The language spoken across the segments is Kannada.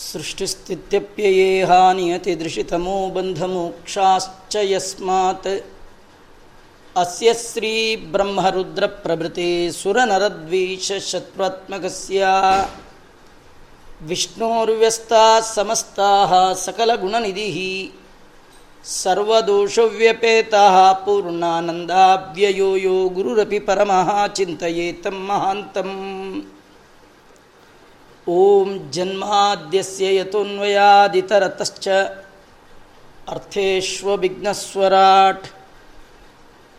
सृष्टिस्थित्यप्ययेहा नियतिदृशितमो बन्धमोक्षाश्च यस्मात् अस्य श्रीब्रह्मरुद्रप्रभृते सुरनरद्वीषशत्रुत्मकस्य विष्णोर्व्यस्ताः समस्ताः सकलगुणनिधिः सर्वदोषव्यपेतः पूर्णानन्दाव्ययो यो गुरुरपि परमः चिन्तयेतं महान्तम् ಓಂ ಜನ್ಮಾದ್ಯಸ್ಯ ಯತೋನ್ವಯಾದಿತರತಶ್ಚ ಅರ್ಥೇಷ್ವವಿಘ್ನಸ್ವರಾಟ್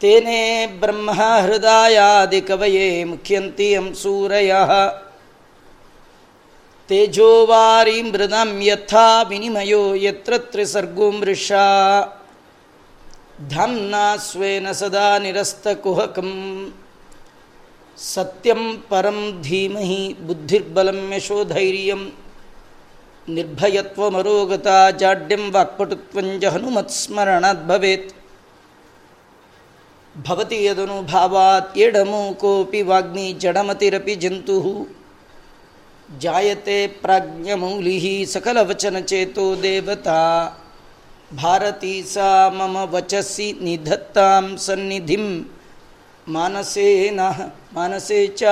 ತೇನೇ ಬ್ರಹ್ಮ ಹೃದಯಾದಿ ಕವಯೇ ಮುಖ್ಯಂತಿ ಅಂಸೂರಯ ತೇಜೋವಾರಿ ಮೃದಂ ಯಥಾ ವಿನಿಮಯೋ ಯತ್ರ ತ್ರಿಸರ್ಗೋ ಮೃಷಾ. ಧಾಮ್ನಾ ಸ್ವೇನ ಸದಾ ನಿರಸ್ತಕುಹಕಂ. सत्यं परम धीमहि बुद्धिर्बलं यशोधैर्यं निर्भयत्वमरोगता जाड्यम वाक्पटुत्वं च हनुमत्स्मरणात् भवेत्। भवति यदनुभावात् एडमो कोऽपि वाग्मी जडमतिरपि जन्तुः। जायते प्राज्ञमौलिः सकलवचनचेतो देवता। भारती सा मम वचसि निधत्तां सन्निधिं ಮಾನಸೇನ ಮಾನಸೇ ಚ.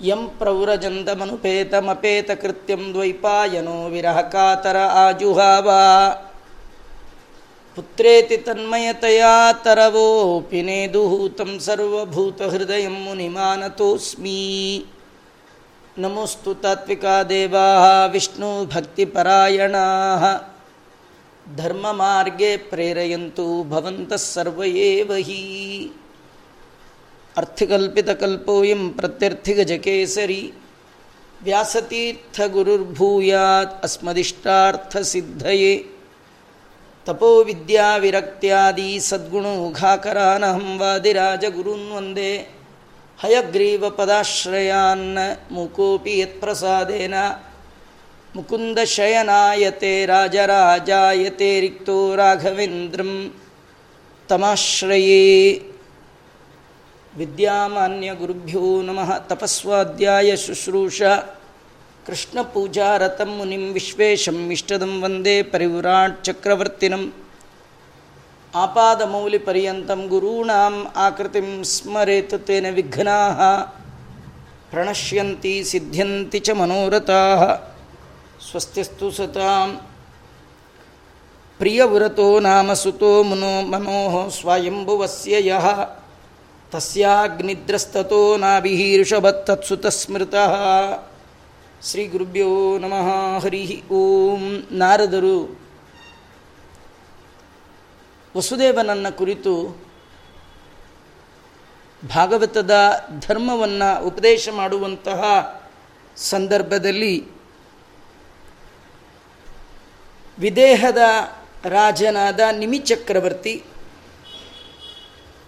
ಯಂ ಪ್ರವ್ರಜಂತಮನುಪೇತಮಪೇತಕೃತ್ಯಂ ದ್ವೈಪಾಯನೋ ವಿರಹ ಕಾತರ ಆಜುಹಾವ. ಪುತ್ರೇತಿ ತನ್ಮಯತೆಯ ತರವೋಪಿ ನೇದುಹೂತಂ ಸರ್ವಭೂತಹೃದಯ ಮುನಿಮಾನತೋಸ್ಮಿ. ನಮೋಸ್ತು ತಾತ್ವಿಕಾ ದೇವಾ, ವಿಷ್ಣು ಭಕ್ತಿಪರಾಯಣಾ. ಧರ್ಮಮಾರ್ಗೆ ಪ್ರೇರೆಯಂತು ಭವಂತಃ ಸರ್ವೇವ ಹಿ. ಅರ್ಥಿಕಲ್ಪಿತಕಲ್ಪೋಯಂ ಪ್ರತ್ಯರ್ಥಿಗಜಕೇಸರಿ ವ್ಯಾಸತೀರ್ಥಗುರುರ್ಭೂಯಾತ್ ಅಸ್ಮದಿಷ್ಟಾರ್ಥಸಿದ್ಧಯೇ ತಪೋವಿದ್ಯಾವಿರಕ್ತ್ಯಾದಿ ಸದ್ಗುಣೋಘಾಕರಾನಹಂ ವಾದಿರಾಜಗುರುನ್ ವಂದೇ ಹಯಗ್ರೀವಪದಾಶ್ರಯಾನ್ನ ಮೂಕೋಪಿ ಯತ್ಪ್ರಸಾದೇನ. ಮುಕುಂದ ಶಯನಾಯತೆ ರಾಜರಾಜಾಯತೆ ರಿಕ್ತೋ ರಾಘವೇಂದ್ರಂ ತಮಾಶ್ರಯೇ. ವಿದ್ಯಾಮಾನ್ಯ ಗುರುಭ್ಯೋ ನಮಃ. ತಪಸ್ವಾಧ್ಯಾಯ ಶುಶ್ರೂಷ. ಕೃಷ್ಣ ಪೂಜಾರತಂ ಮುನಿಂ ವಿಶ್ವೇಶಂ ಇಷ್ಟದಂ ವಂದೇ ಪರಿವ್ರಾಟ್ ಚಕ್ರವರ್ತಿನಂ. ಆಪಾದಮೌಲಿಪರ್ಯಂತಂ ಗುರೂಣಾಂ ಆಕೃತಿಂ ಸ್ಮರೇತ್ ತೇನ ವಿಘ್ನಾ. ಪ್ರಣಶ್ಯಂತಿ ಸಿದ್ಧ್ಯಂತಿ ಚ ಮನೋರಥಾ. ಸ್ವಸ್ತಿಸ್ತು ಸತಾಂ. ಪ್ರಿಯವ್ರತೋ ನಾಮ ಸುತೋ ಮನೋ ಮನೋ ಸ್ವಯಂಭುವಸ್ಯ ಯಃ. ತಸ್ಯಾಗ್ನಿದ್ರಸ್ತೋ ನಾಭಿಹೀರ್ಷಭತ್ತತ್ಸುತಸ್ಮೃತಃ. ಶ್ರೀ ಗುರುಭ್ಯೋ ನಮಃ ಹರಿ ಓಂ. ನಾರದರು, ವಸುದೇವನನ್ನ ಕುರಿತು ಭಾಗವತದ ಧರ್ಮವನ್ನು ಉಪದೇಶ ಮಾಡುವಂತಹ ಸಂದರ್ಭದಲ್ಲಿ ವಿದೇಹದ ರಾಜನಾದ ನಿಮಿ ಚಕ್ರವರ್ತಿ,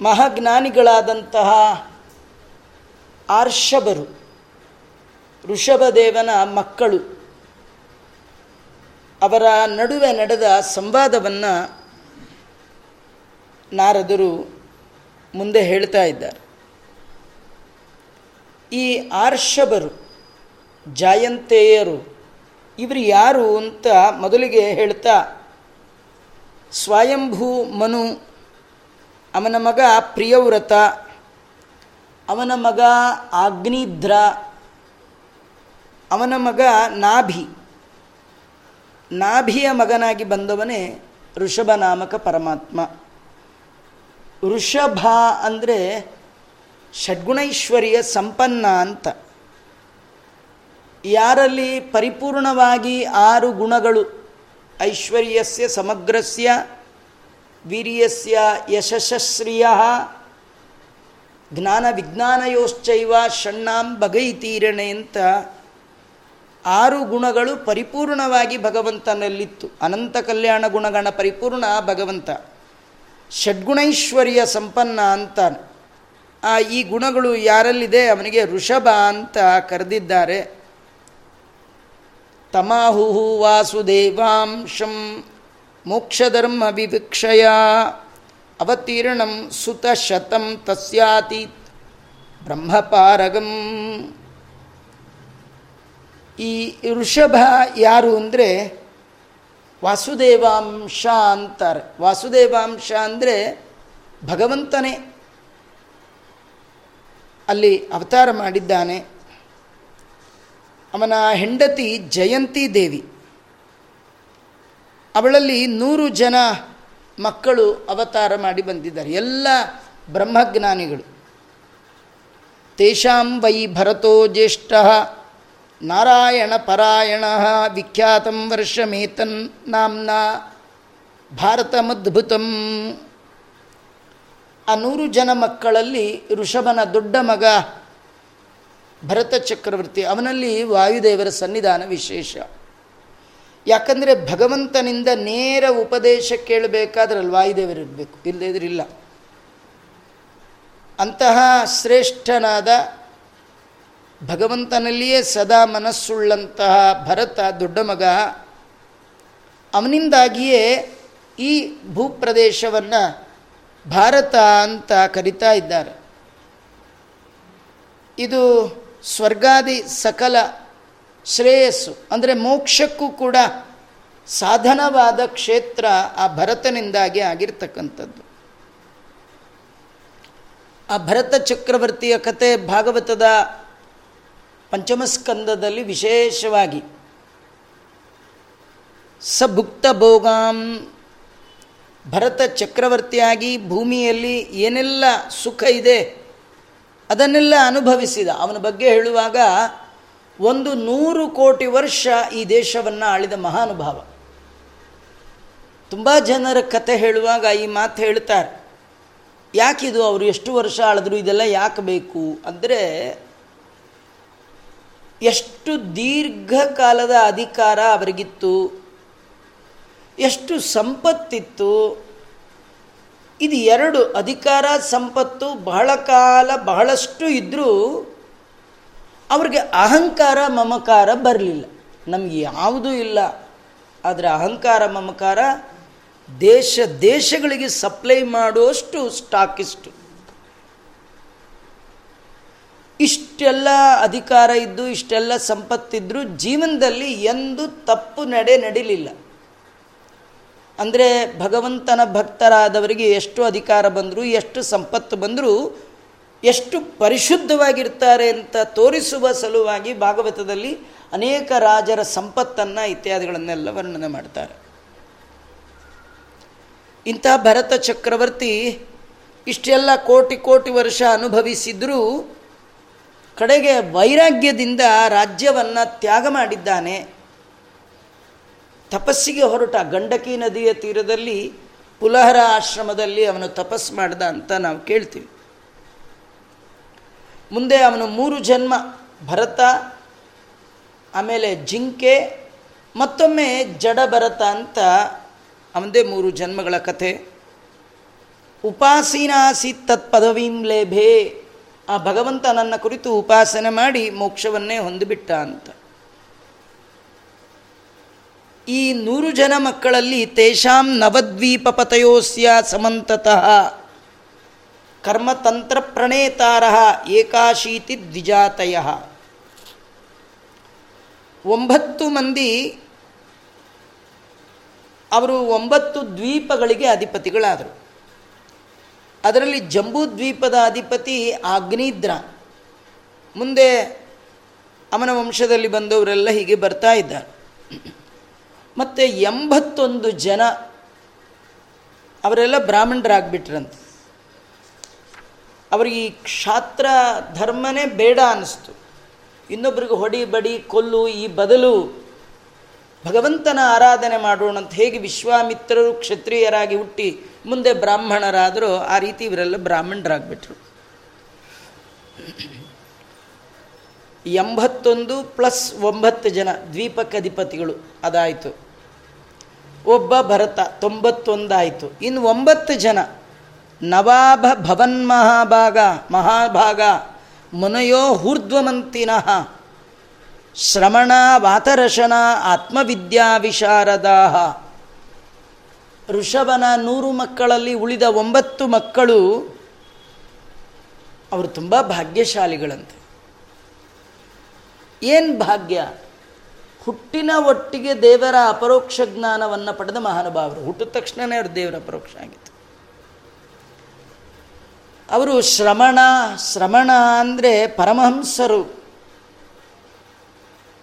ಮಹಾಜ್ಞಾನಿಗಳಾದಂತಹ ಆರ್ಷಭರು, ಋಷಭದೇವನ ಮಕ್ಕಳು, ಅವರ ನಡುವೆ ನಡೆದ ಸಂವಾದವನ್ನು ನಾರದರು ಮುಂದೆ ಹೇಳ್ತಾ ಇದ್ದಾರೆ. ಈ ಆರ್ಷಭರು, ಜಾಯಂತೇಯರು ಇವರು ಯಾರು ಅಂತ ಮೊದಲಿಗೆ ಹೇಳ್ತಾ, ಸ್ವಯಂಭೂ ಮನು, ಅವನ ಮಗ ಪ್ರಿಯವ್ರತ, ಅವನ ಮಗ ಆಗ್ನಿಧ್ರ ಅವನ ಮಗ ನಾಭಿ, ನಾಭಿಯ ಮಗನಾಗಿ ಬಂದವನೇ ಋಷಭ ನಾಮಕ ಪರಮಾತ್ಮ. ಋಷಭ ಅಂದರೆ ಷಡ್ಗುಣೈಶ್ವರ್ಯ ಸಂಪನ್ನ ಅಂತ. ಯಾರಲ್ಲಿ ಪರಿಪೂರ್ಣವಾಗಿ ಆರು ಗುಣಗಳು? ಐಶ್ವರ್ಯಸ್ಯ, ಸಮಗ್ರಸ್ಯ, ವೀರ್ಯಸ್ಯ ಯಶಸ್ಶ್ರಿಯ ಜ್ಞಾನ ವಿಜ್ಞಾನಯೋಶ್ಚೈವ, ಷಣ್ಣಾಂ ಬಗೈತೀರಣೆ ಅಂತ ಆರು ಗುಣಗಳು ಪರಿಪೂರ್ಣವಾಗಿ ಭಗವಂತನಲ್ಲಿತ್ತು. ಅನಂತ ಕಲ್ಯಾಣ ಗುಣಗಣ ಪರಿಪೂರ್ಣ ಭಗವಂತ. ಷಡ್ಗುಣೈಶ್ವರ್ಯ ಸಂಪನ್ನ ಅಂತ ಆ ಈ ಗುಣಗಳು ಯಾರಲ್ಲಿದೆ? ಅವನಿಗೆ ಋಷಭ ಅಂತ ಕರೆದಿದ್ದಾರೆ. ತಮಾಹು ವಾಸುದೇವಾಂಶಂ ಮೋಕ್ಷಧರ್ಮ ವಿವಿಕ್ಷಯ ಅವತೀರ್ಣಂ ಸುತಶತಂ ತಸ್ಯಾತೀತ್ ಬ್ರಹ್ಮಪಾರಗಂ. ಈ ಋಷಭ ಯಾರು ಅಂದರೆ ವಾಸುದೇವಾಂಶ ಅಂತಾರೆ. ವಾಸುದೇವಾಂಶ ಅಂದರೆ ಭಗವಂತನೇ. ಅಲ್ಲಿ ಅವತಾರ ಮಾಡಿದ್ದಾನೆ. ಅವನ ಹೆಂಡತಿ ಜಯಂತಿ ದೇವಿ. ಅವಳಲ್ಲಿ ನೂರು ಜನ ಮಕ್ಕಳು ಅವತಾರ ಮಾಡಿ ಬಂದಿದ್ದಾರೆ. ಎಲ್ಲ ಬ್ರಹ್ಮಜ್ಞಾನಿಗಳು. ತೇಷಾಂ ವೈ ಭರತೋ ಜ್ಯೇಷ್ಠ ನಾರಾಯಣ ಪರಾಯಣ ವಿಖ್ಯಾತಂ ವರ್ಷಮೇತನ್ ನಾಮ್ನ ಭಾರತಮದ್ಭುತಂ. ಆ ನೂರು ಜನ ಮಕ್ಕಳಲ್ಲಿ ಋಷಭನ ದೊಡ್ಡ ಮಗ ಭರತ ಚಕ್ರವರ್ತಿ, ಅವನಲ್ಲಿ ವಾಯುದೇವರ ಸನ್ನಿಧಾನ ವಿಶೇಷ. ಯಾಕಂದರೆ ಭಗವಂತನಿಂದ ನೇರ ಉಪದೇಶ ಕೇಳಬೇಕಾದ್ರೆ ಅಲ್ಲಿ ವಾಯುದೇವರಿರಬೇಕು ಇಲ್ಲದಿದ್ರಿಲ್ಲ ಅಂತಹ ಶ್ರೇಷ್ಠನಾದ ಭಗವಂತನಲ್ಲಿಯೇ ಸದಾ ಮನಸ್ಸುಳ್ಳಂತಹ ಭರತ ದೊಡ್ಡ ಮಗ, ಅವನಿಂದಾಗಿಯೇ ಈ ಭೂಪ್ರದೇಶವನ್ನು ಭಾರತ ಅಂತ ಕರಿತಾ ಇದ್ದಾರೆ. ಇದು ಸ್ವರ್ಗಾದಿ ಸಕಲ ಶ್ರೇಯಸ್ಸು, ಅಂದರೆ ಮೋಕ್ಷಕ್ಕೂ ಕೂಡ ಸಾಧನವಾದ ಕ್ಷೇತ್ರ ಆ ಭರತನಿಂದಾಗಿ ಆಗಿರ್ತಕ್ಕಂಥದ್ದು. ಆ ಭರತ ಚಕ್ರವರ್ತಿಯ ಕತೆ ಭಾಗವತದ ಪಂಚಮಸ್ಕಂದದಲ್ಲಿ ವಿಶೇಷವಾಗಿ, ಸಭುಕ್ತ ಭೋಗಾಂ ಭರತ ಚಕ್ರವರ್ತಿಯಾಗಿ ಭೂಮಿಯಲ್ಲಿ ಏನೆಲ್ಲ ಸುಖ ಇದೆ ಅದನ್ನೆಲ್ಲ ಅನುಭವಿಸಿದ. ಅವನ ಬಗ್ಗೆ ಹೇಳುವಾಗ ಒಂದು ನೂರು ಕೋಟಿ ವರ್ಷ ಈ ದೇಶವನ್ನು ಆಳಿದ ಮಹಾನುಭಾವ. ತುಂಬ ಜನರ ಕತೆ ಹೇಳುವಾಗ ಈ ಮಾತು ಹೇಳ್ತಾರೆ. ಯಾಕಿದು ಅವರು ಎಷ್ಟು ವರ್ಷ ಆಳಿದ್ರು ಇದೆಲ್ಲ ಯಾಕೆ ಬೇಕು ಅಂದರೆ ಎಷ್ಟು ದೀರ್ಘಕಾಲದ ಅಧಿಕಾರ ಅವರಿಗಿತ್ತು, ಎಷ್ಟು ಸಂಪತ್ತಿತ್ತು ಇದು ಎರಡು ಅಧಿಕಾರ ಸಂಪತ್ತು ಬಹಳ ಕಾಲ ಬಹಳಷ್ಟು ಇದ್ದರೂ ಅವ್ರಿಗೆ ಅಹಂಕಾರ ಮಮಕಾರ ಬರಲಿಲ್ಲ. ನಮಗೆ ಯಾವುದೂ ಇಲ್ಲ. ಆದರೆ ಅಹಂಕಾರ ಮಮಕಾರ ದೇಶ ದೇಶಗಳಿಗೆ ಸಪ್ಲೈ ಮಾಡುವಷ್ಟು ಸ್ಟಾಕಿಸ್ಟು ಇಷ್ಟೆಲ್ಲ ಅಧಿಕಾರ ಇದ್ದು, ಇಷ್ಟೆಲ್ಲ ಸಂಪತ್ತಿದ್ದರೂ ಜೀವನದಲ್ಲಿ ಎಂದು ತಪ್ಪು ನಡೆ ನಡಿಲಿಲ್ಲ. ಅಂದರೆ ಭಗವಂತನ ಭಕ್ತರಾದವರಿಗೆ ಎಷ್ಟು ಅಧಿಕಾರ ಬಂದರೂ, ಎಷ್ಟು ಸಂಪತ್ತು ಬಂದರೂ, ಎಷ್ಟು ಪರಿಶುದ್ಧವಾಗಿರ್ತಾರೆ ಅಂತ ತೋರಿಸುವ ಸಲುವಾಗಿ ಭಾಗವತದಲ್ಲಿ ಅನೇಕ ರಾಜರ ಸಂಪತ್ತನ್ನು ಇತ್ಯಾದಿಗಳನ್ನೆಲ್ಲ ವರ್ಣನೆ ಮಾಡ್ತಾರೆ. ಇಂಥ ಭರತ ಚಕ್ರವರ್ತಿ ಇಷ್ಟೆಲ್ಲ ಕೋಟಿ ಕೋಟಿ ವರ್ಷ ಅನುಭವಿಸಿದರೂ, ಕಡೆಗೆ ವೈರಾಗ್ಯದಿಂದ ರಾಜ್ಯವನ್ನು ತ್ಯಾಗ ಮಾಡಿದ್ದಾನೆ. ತಪಸ್ಸಿಗೆ ಹೊರಟ ಗಂಡಕಿ ನದಿಯ ತೀರದಲ್ಲಿ ಪುಲಹರ ಆಶ್ರಮದಲ್ಲಿ ಅವನು ತಪಸ್ ಮಾಡ್ದ ಅಂತ ನಾವು ಕೇಳ್ತೀವಿ. ಮುಂದೆ ಅವನು ಮೂರು ಜನ್ಮ, ಭರತ, ಆಮೇಲೆ ಜಿಂಕೆ, ಮತ್ತೊಮ್ಮೆ ಜಡ ಭರತ ಅಂತ ಅವನದೇ ಮೂರು ಜನ್ಮಗಳ ಕಥೆ. ಉಪಾಸೀನಾಸಿ ತತ್ ಪದವೀಂ ಲೇಭೆ, ಆ ಭಗವಂತ ನನ್ನ ಕುರಿತು ಉಪಾಸನೆ ಮಾಡಿ ಮೋಕ್ಷವನ್ನೇ ಹೊಂದಿಬಿಟ್ಟ ಅಂತ. ಈ ನೂರು ಜನ ಮಕ್ಕಳಲ್ಲಿ ತೇಷಾಂ ನವದ್ವೀಪಪತಯೋಸ್ಯ ಸಮಂತತಃ. ಕರ್ಮತಂತ್ರ ಪ್ರಣೇತಾರ ಏಕಾಶೀತಿ ದ್ವಿಜಾತಯ. ಒಂಬತ್ತು ಮಂದಿ ಅವರು ಒಂಬತ್ತು ದ್ವೀಪಗಳಿಗೆ ಅಧಿಪತಿಗಳಾದರು. ಅದರಲ್ಲಿ ಜಂಬೂ ದ್ವೀಪದ ಅಧಿಪತಿ ಆಗ್ನಿದ್ರ. ಮುಂದೆ ಅವನ ವಂಶದಲ್ಲಿ ಬಂದವರೆಲ್ಲ ಹೀಗೆ ಬರ್ತಾ ಇದ್ದಾರೆ. ಮತ್ತು ಎಂಬತ್ತೊಂದು ಜನ ಅವರೆಲ್ಲ ಬ್ರಾಹ್ಮಣರಾಗ್ಬಿಟ್ರಂತೆ. ಅವ್ರಿಗೆ ಈ ಕ್ಷಾತ್ರ ಧರ್ಮನೇ ಬೇಡ ಅನ್ನಿಸ್ತು ಇನ್ನೊಬ್ರಿಗೆ ಹೊಡಿ ಬಡಿ ಕೊಲ್ಲು ಈ ಬದಲು ಭಗವಂತನ ಆರಾಧನೆ ಮಾಡೋಣ ಅಂತ ಹೇಗೆ ವಿಶ್ವಾಮಿತ್ರರು ಕ್ಷತ್ರಿಯರಾಗಿ ಹುಟ್ಟಿ ಮುಂದೆ ಬ್ರಾಹ್ಮಣರಾದರೂ ಆ ರೀತಿ ಇವರೆಲ್ಲ ಬ್ರಾಹ್ಮಣರಾಗ್ಬಿಟ್ರು. ಎಂಬತ್ತೊಂದು ಪ್ಲಸ್ ಒಂಬತ್ತು ಜನ ದ್ವೀಪಕ್ಕೆ ಅಧಿಪತಿಗಳು ಅದಾಯಿತು. ಒಬ್ಬ ಭರತ, ತೊಂಬತ್ತೊಂದಾಯಿತು. ಇನ್ನು ಒಂಬತ್ತು ಜನ. ನವಾಭ ಭವನ್ ಮಹಾಭಾಗ ಮಹಾಭಾಗ, ಮುನಯೋ ಹೂರ್ಧ್ವಮಂತಿನಃ. ಶ್ರಮಣ ವಾತರಶನ ಆತ್ಮವಿದ್ಯಾ ವಿಶಾರದಾ ಋಷಭನ ನೂರು ಮಕ್ಕಳಲ್ಲಿ ಉಳಿದ ಒಂಬತ್ತು ಮಕ್ಕಳು ಅವರು ತುಂಬ ಭಾಗ್ಯಶಾಲಿಗಳಂತೆ. ಏನು ಭಾಗ್ಯ? ಹುಟ್ಟಿನ ಒಟ್ಟಿಗೆ ದೇವರ ಅಪರೋಕ್ಷ ಜ್ಞಾನವನ್ನು ಪಡೆದ ಮಹಾನುಭಾವರು. ಹುಟ್ಟಿದ ತಕ್ಷಣವೇ ಅವರು ದೇವರ ಅಪರೋಕ್ಷ ಆಗಿತ್ತು ಅವರು ಶ್ರಮಣ ಶ್ರಮಣ ಅಂದರೆ ಪರಮಹಂಸರು.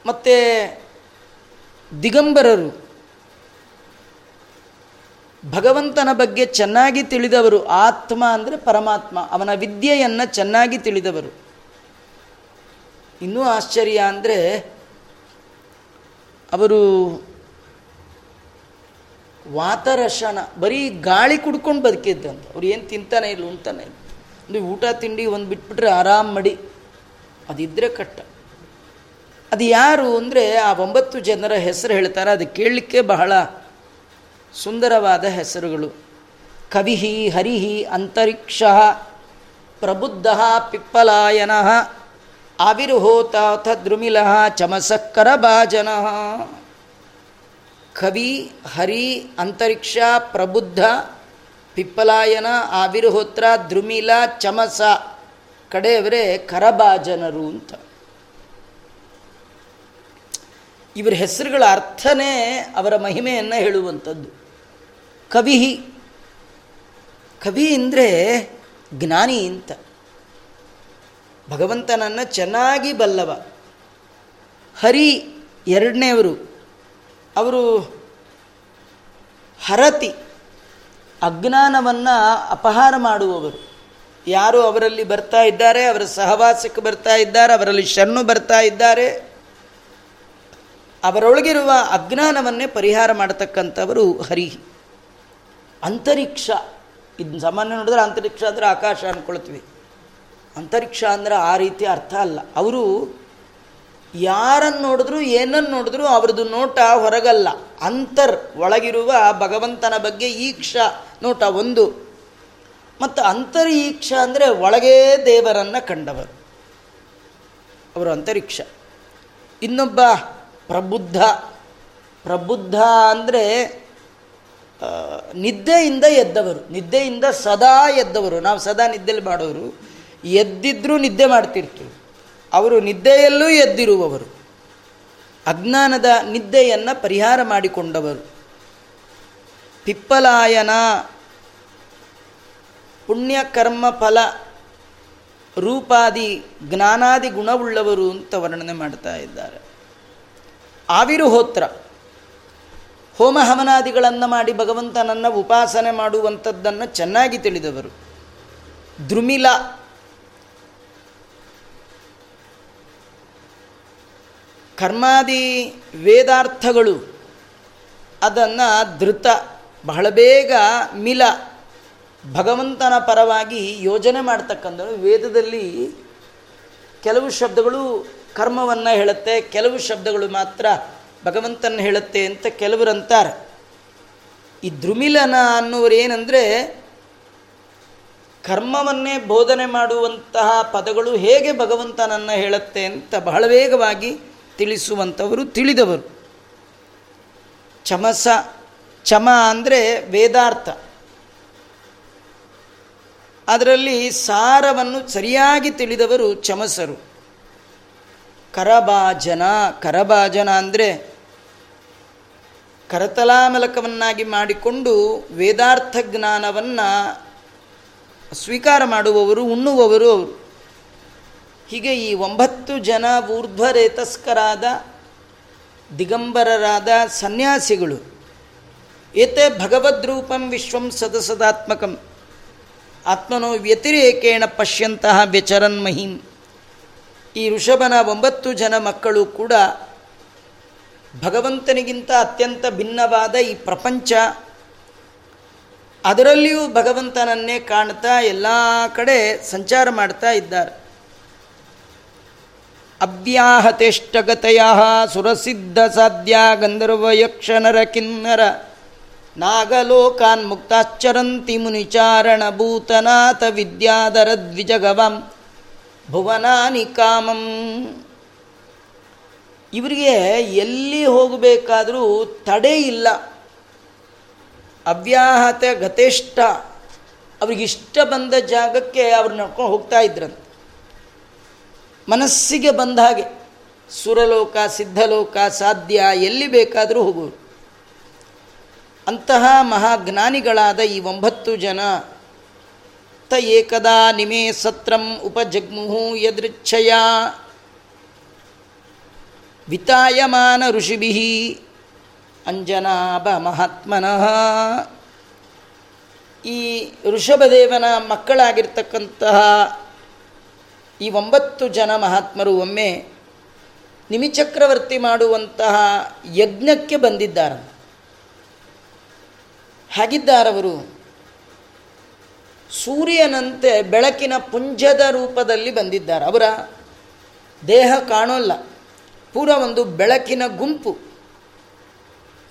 ಮತ್ತು ದಿಗಂಬರರು. ಭಗವಂತನ ಬಗ್ಗೆ ಚೆನ್ನಾಗಿ ತಿಳಿದವರು ಆತ್ಮ ಅಂದರೆ ಪರಮಾತ್ಮ. ಅವನ ವಿದ್ಯೆಯನ್ನು ಚೆನ್ನಾಗಿ ತಿಳಿದವರು. ಇನ್ನೂ ಆಶ್ಚರ್ಯ ಅಂದರೆ ಅವರು ವಾತರಶನ, ಬರೀ ಗಾಳಿ ಕುಡ್ಕೊಂಡು ಬದುಕಿದ್ದಂತ ಅವ್ರು ಏನು ತಿಂತಾನೆ ಇಲ್ಲ ಉಂತಾನೆ ಇಲ್ಲ. ಅಂದರೆ ಊಟ, ತಿಂಡಿ ಒಂದು ಬಿಟ್ಬಿಟ್ರೆ ಆರಾಮ್ ಮಡಿ. ಅದಿದ್ದರೆ ಕಟ್ಟ ಅದು ಯಾರು ಅಂದರೆ ಆ ಒಂಬತ್ತು ಜನರ ಹೆಸರು ಹೇಳ್ತಾರೆ, ಅದು ಕೇಳಲಿಕ್ಕೆ ಬಹಳ ಸುಂದರವಾದ ಹೆಸರುಗಳು. ಕವಿಹಿ ಹರಿಹಿ ಅಂತರಿಕ್ಷ ಪ್ರಬುದ್ಧ ಪಿಪ್ಪಲಾಯನ ಆವಿರ್ಹೋತಾಥ ದ್ರುಮಿಲ ಚಮಸಕ್ಕರ ಭಾಜನ. ಕವಿ, ಹರಿ, ಅಂತರಿಕ್ಷ, ಪ್ರಬುದ್ಧ, ಪಿಪ್ಪಲಾಯನ ಆವಿರ್ಹೋತ್ರ ದ್ರುಮಿಲ, ಚಮಸ ಕಡೆಯವರೇ ಕರಬಾಜನರು ಅಂತ. ಇವರ ಹೆಸರುಗಳ ಅರ್ಥನೇ ಅವರ ಮಹಿಮೆಯನ್ನು ಹೇಳುವಂಥದ್ದು. ಕವಿ ಕವಿ ಅಂದರೆ ಜ್ಞಾನಿ ಅಂತ. ಭಗವಂತನನ್ನು ಚೆನ್ನಾಗಿ ಬಲ್ಲವ. ಹರಿ ಎರಡನೇವರು. ಅವರು ಹರತಿ ಅಜ್ಞಾನವನ್ನು ಅಪಹಾರ ಮಾಡುವವರು. ಯಾರು ಅವರಲ್ಲಿ ಬರ್ತಾ ಇದ್ದಾರೆ, ಅವರ ಸಹವಾಸಕ್ಕೆ ಬರ್ತಾ ಇದ್ದಾರೆ, ಅವರಲ್ಲಿ ಶರಣು ಬರ್ತಾ ಇದ್ದಾರೆ, ಅವರೊಳಗಿರುವ ಅಜ್ಞಾನವನ್ನೇ ಪರಿಹಾರ ಮಾಡತಕ್ಕಂಥವರು ಹರಿ. ಅಂತರಿಕ್ಷ, ಇದು ಸಾಮಾನ್ಯ ನೋಡಿದ್ರೆ ಅಂತರಿಕ್ಷ ಅಂದರೆ ಆಕಾಶ ಅಂದ್ಕೊಳ್ತೀವಿ ಅಂತರಿಕ್ಷ ಅಂದರೆ ಆ ರೀತಿ ಅರ್ಥ ಅಲ್ಲ. ಅವರು ಯಾರನ್ನು ನೋಡಿದ್ರು ಏನನ್ನು ನೋಡಿದ್ರು, ಅವ್ರದ್ದು ನೋಟ ಹೊರಗಲ್ಲ. ಅಂತರ್ ಒಳಗಿರುವ ಭಗವಂತನ ಬಗ್ಗೆ ಈಕ್ಷ ನೋಟ ಒಂದು. ಮತ್ತು ಅಂತರೀಕ್ಷ ಅಂದರೆ ಒಳಗೇ ದೇವರನ್ನು ಕಂಡವರು. ಅವರು ಅಂತರಿಕ್ಷ. ಇನ್ನೊಬ್ಬ ಪ್ರಬುದ್ಧ. ಪ್ರಬುದ್ಧ ಅಂದರೆ ನಿದ್ದೆಯಿಂದ ಎದ್ದವರು. ನಿದ್ದೆಯಿಂದ ಸದಾ ಎದ್ದವರು. ನಾವು ಸದಾ ನಿದ್ದೆಯಲ್ಲಿ ಮಾಡೋರು. ಎದ್ದಿದ್ರೂ ನಿದ್ದೆ ಮಾಡ್ತಿರ್ತೀವಿ. ಅವರು ನಿದ್ದೆಯಲ್ಲೂ ಎದ್ದಿರುವವರು. ಅಜ್ಞಾನದ ನಿದ್ದೆಯನ್ನು ಪರಿಹಾರ ಮಾಡಿಕೊಂಡವರು. ಪಿಪ್ಪಲಾಯನ ಪುಣ್ಯಕರ್ಮ ಫಲ ರೂಪಾದಿ ಜ್ಞಾನಾದಿ ಗುಣವುಳ್ಳವರು ಅಂತ ವರ್ಣನೆ ಮಾಡ್ತಾ ಇದ್ದಾರೆ. ಆವಿರುಹೋತ್ರ ಹೋಮ ಹವನಾದಿಗಳನ್ನು ಮಾಡಿ ಭಗವಂತನನ್ನು ಉಪಾಸನೆ ಮಾಡುವಂಥದ್ದನ್ನು ಚೆನ್ನಾಗಿ ತಿಳಿದವರು. ದ್ರುಮಿಲ ಕರ್ಮಾದಿ ವೇದಾರ್ಥಗಳು, ಅದನ್ನು ಧೃತ, ಬಹಳ ಬೇಗ ಮಿಲ, ಭಗವಂತನ ಪರವಾಗಿ ಯೋಜನೆ ಮಾಡ್ತಕ್ಕಂಥದ್ದು ವೇದದಲ್ಲಿ ಕೆಲವು ಶಬ್ದಗಳು ಕರ್ಮವನ್ನು ಹೇಳುತ್ತೆ, ಕೆಲವು ಶಬ್ದಗಳು ಮಾತ್ರ ಭಗವಂತನ ಹೇಳುತ್ತೆ ಅಂತ ಕೆಲವರು ಅಂತಾರೆ. ಈ ದ್ರುಮಿಲನ ಅನ್ನುವರು ಏನಂದರೆ, ಕರ್ಮವನ್ನೇ ಬೋಧನೆ ಮಾಡುವಂತಹ ಪದಗಳು ಹೇಗೆ ಭಗವಂತನನ್ನು ಹೇಳುತ್ತೆ ಅಂತ ಬಹಳ ವೇಗವಾಗಿ ತಿಳಿಸುವಂಥವರು ತಿಳಿದವರು. ಚಮಸ, ಚಮ ಅಂದರೆ ವೇದಾರ್ಥ. ಅದರಲ್ಲಿ ಸಾರವನ್ನು ಸರಿಯಾಗಿ ತಿಳಿದವರು ಚಮಸರು. ಕರಭಾಜನ ಕರಭಾಜನ ಅಂದರೆ ಕರತಲಾಮಲಕವನ್ನಾಗಿ ಮಾಡಿಕೊಂಡು ವೇದಾರ್ಥ ಜ್ಞಾನವನ್ನು ಸ್ವೀಕಾರ ಮಾಡುವವರು, ಉಣ್ಣುವವರು ಅವರು. ಹೀಗೆ ಈ ಒಂಬತ್ತು ಜನ ಊರ್ಧ್ವರೇತಸ್ಕರಾದ ದಿಗಂಬರರಾದ ಸನ್ಯಾಸಿಗಳು, ಏತೆ ಭಗವದ್ರೂಪಂ ವಿಶ್ವಂ ಸದಸದಾತ್ಮಕಂ, ಆತ್ಮನೋ ವ್ಯತಿರೇಕೇಣ ಪಶ್ಯಂತಹ ವ್ಯಚರನ್ ಮಹಿಂ. ಈ ಋಷಭನ ಒಂಬತ್ತು ಜನ ಮಕ್ಕಳು ಕೂಡ ಭಗವಂತನಿಗಿಂತ ಅತ್ಯಂತ ಭಿನ್ನವಾದ ಈ ಪ್ರಪಂಚ. ಅದರಲ್ಲಿಯೂ ಭಗವಂತನನ್ನೇ ಕಾಣ್ತಾ ಎಲ್ಲ ಕಡೆ ಸಂಚಾರ ಮಾಡ್ತಾ ಇದ್ದಾರೆ. ಅವ್ಯಾಹತೆಷ್ಟಗತೆಯ ಸುರಸಿದ್ಧ ಸಾಧ್ಯ ಗಂಧರ್ವ ಯಕ್ಷನರ ಕಿನ್ನರ. ನಾಗಲೋಕಾನ್ ಮುಕ್ತಾಶ್ಚರಂತಿ ಮುನಿಚಾರಣ ಭೂತನಾಥ ವಿದ್ಯಾಧರ ದ್ವಿಜಗವಂ ಭುವನಾನಿ ಕಾಮಂ. ಇವರಿಗೆ ಎಲ್ಲಿ ಹೋಗಬೇಕಾದರೂ ತಡೆ ಇಲ್ಲ. ಅವ್ಯಾಹತ ಗತೇಷ್ಟ. ಅವ್ರಿಗಿಷ್ಟ ಬಂದ ಜಾಗಕ್ಕೆ ಅವ್ರು ನಡ್ಕೊಂಡು ಹೋಗ್ತಾ ಇದ್ರಂತೆ. ಮನಸ್ಸಿಗೆ ಬಂದ ಹಾಗೆ. ಸುರಲೋಕ, ಸಿದ್ಧಲೋಕ, ಸಾಧ್ಯ, ಎಲ್ಲಿ ಬೇಕಾದರೂ ಹೋಗುವರು ಅಂತಹ ಮಹಾಜ್ಞಾನಿಗಳಾದ ಈ ಒಂಬತ್ತು ಜನ, ತ ಏಕದಾ ನಿಮೇ ಸತ್ರಂ ಉಪಜಗ್ಮುಹು ಯದೃಚ್ಛಯ. ವಿತಾಯಮಾನ ಋಷಿಭಿ ಅಂಜನಾಭ ಮಹಾತ್ಮನಃ. ಈ ಋಷಭದೇವನ ಮಕ್ಕಳಾಗಿರ್ತಕ್ಕಂತಹ ಈ ಒಂಬತ್ತು ಜನ ಮಹಾತ್ಮರು ಒಮ್ಮೆ ನಿಮಿಚಕ್ರವರ್ತಿ ಮಾಡುವಂತಹ ಯಜ್ಞಕ್ಕೆ ಬಂದಿದ್ದಾರೆ. ಹಾಗಿದ್ದಾರವರು ಸೂರ್ಯನಂತೆ ಬೆಳಕಿನ ಪುಂಜದ ರೂಪದಲ್ಲಿ ಬಂದಿದ್ದಾರೆ. ಅವರ ದೇಹ ಕಾಣೋಲ್ಲ. ಪೂರ ಒಂದು ಬೆಳಕಿನ ಗುಂಪು.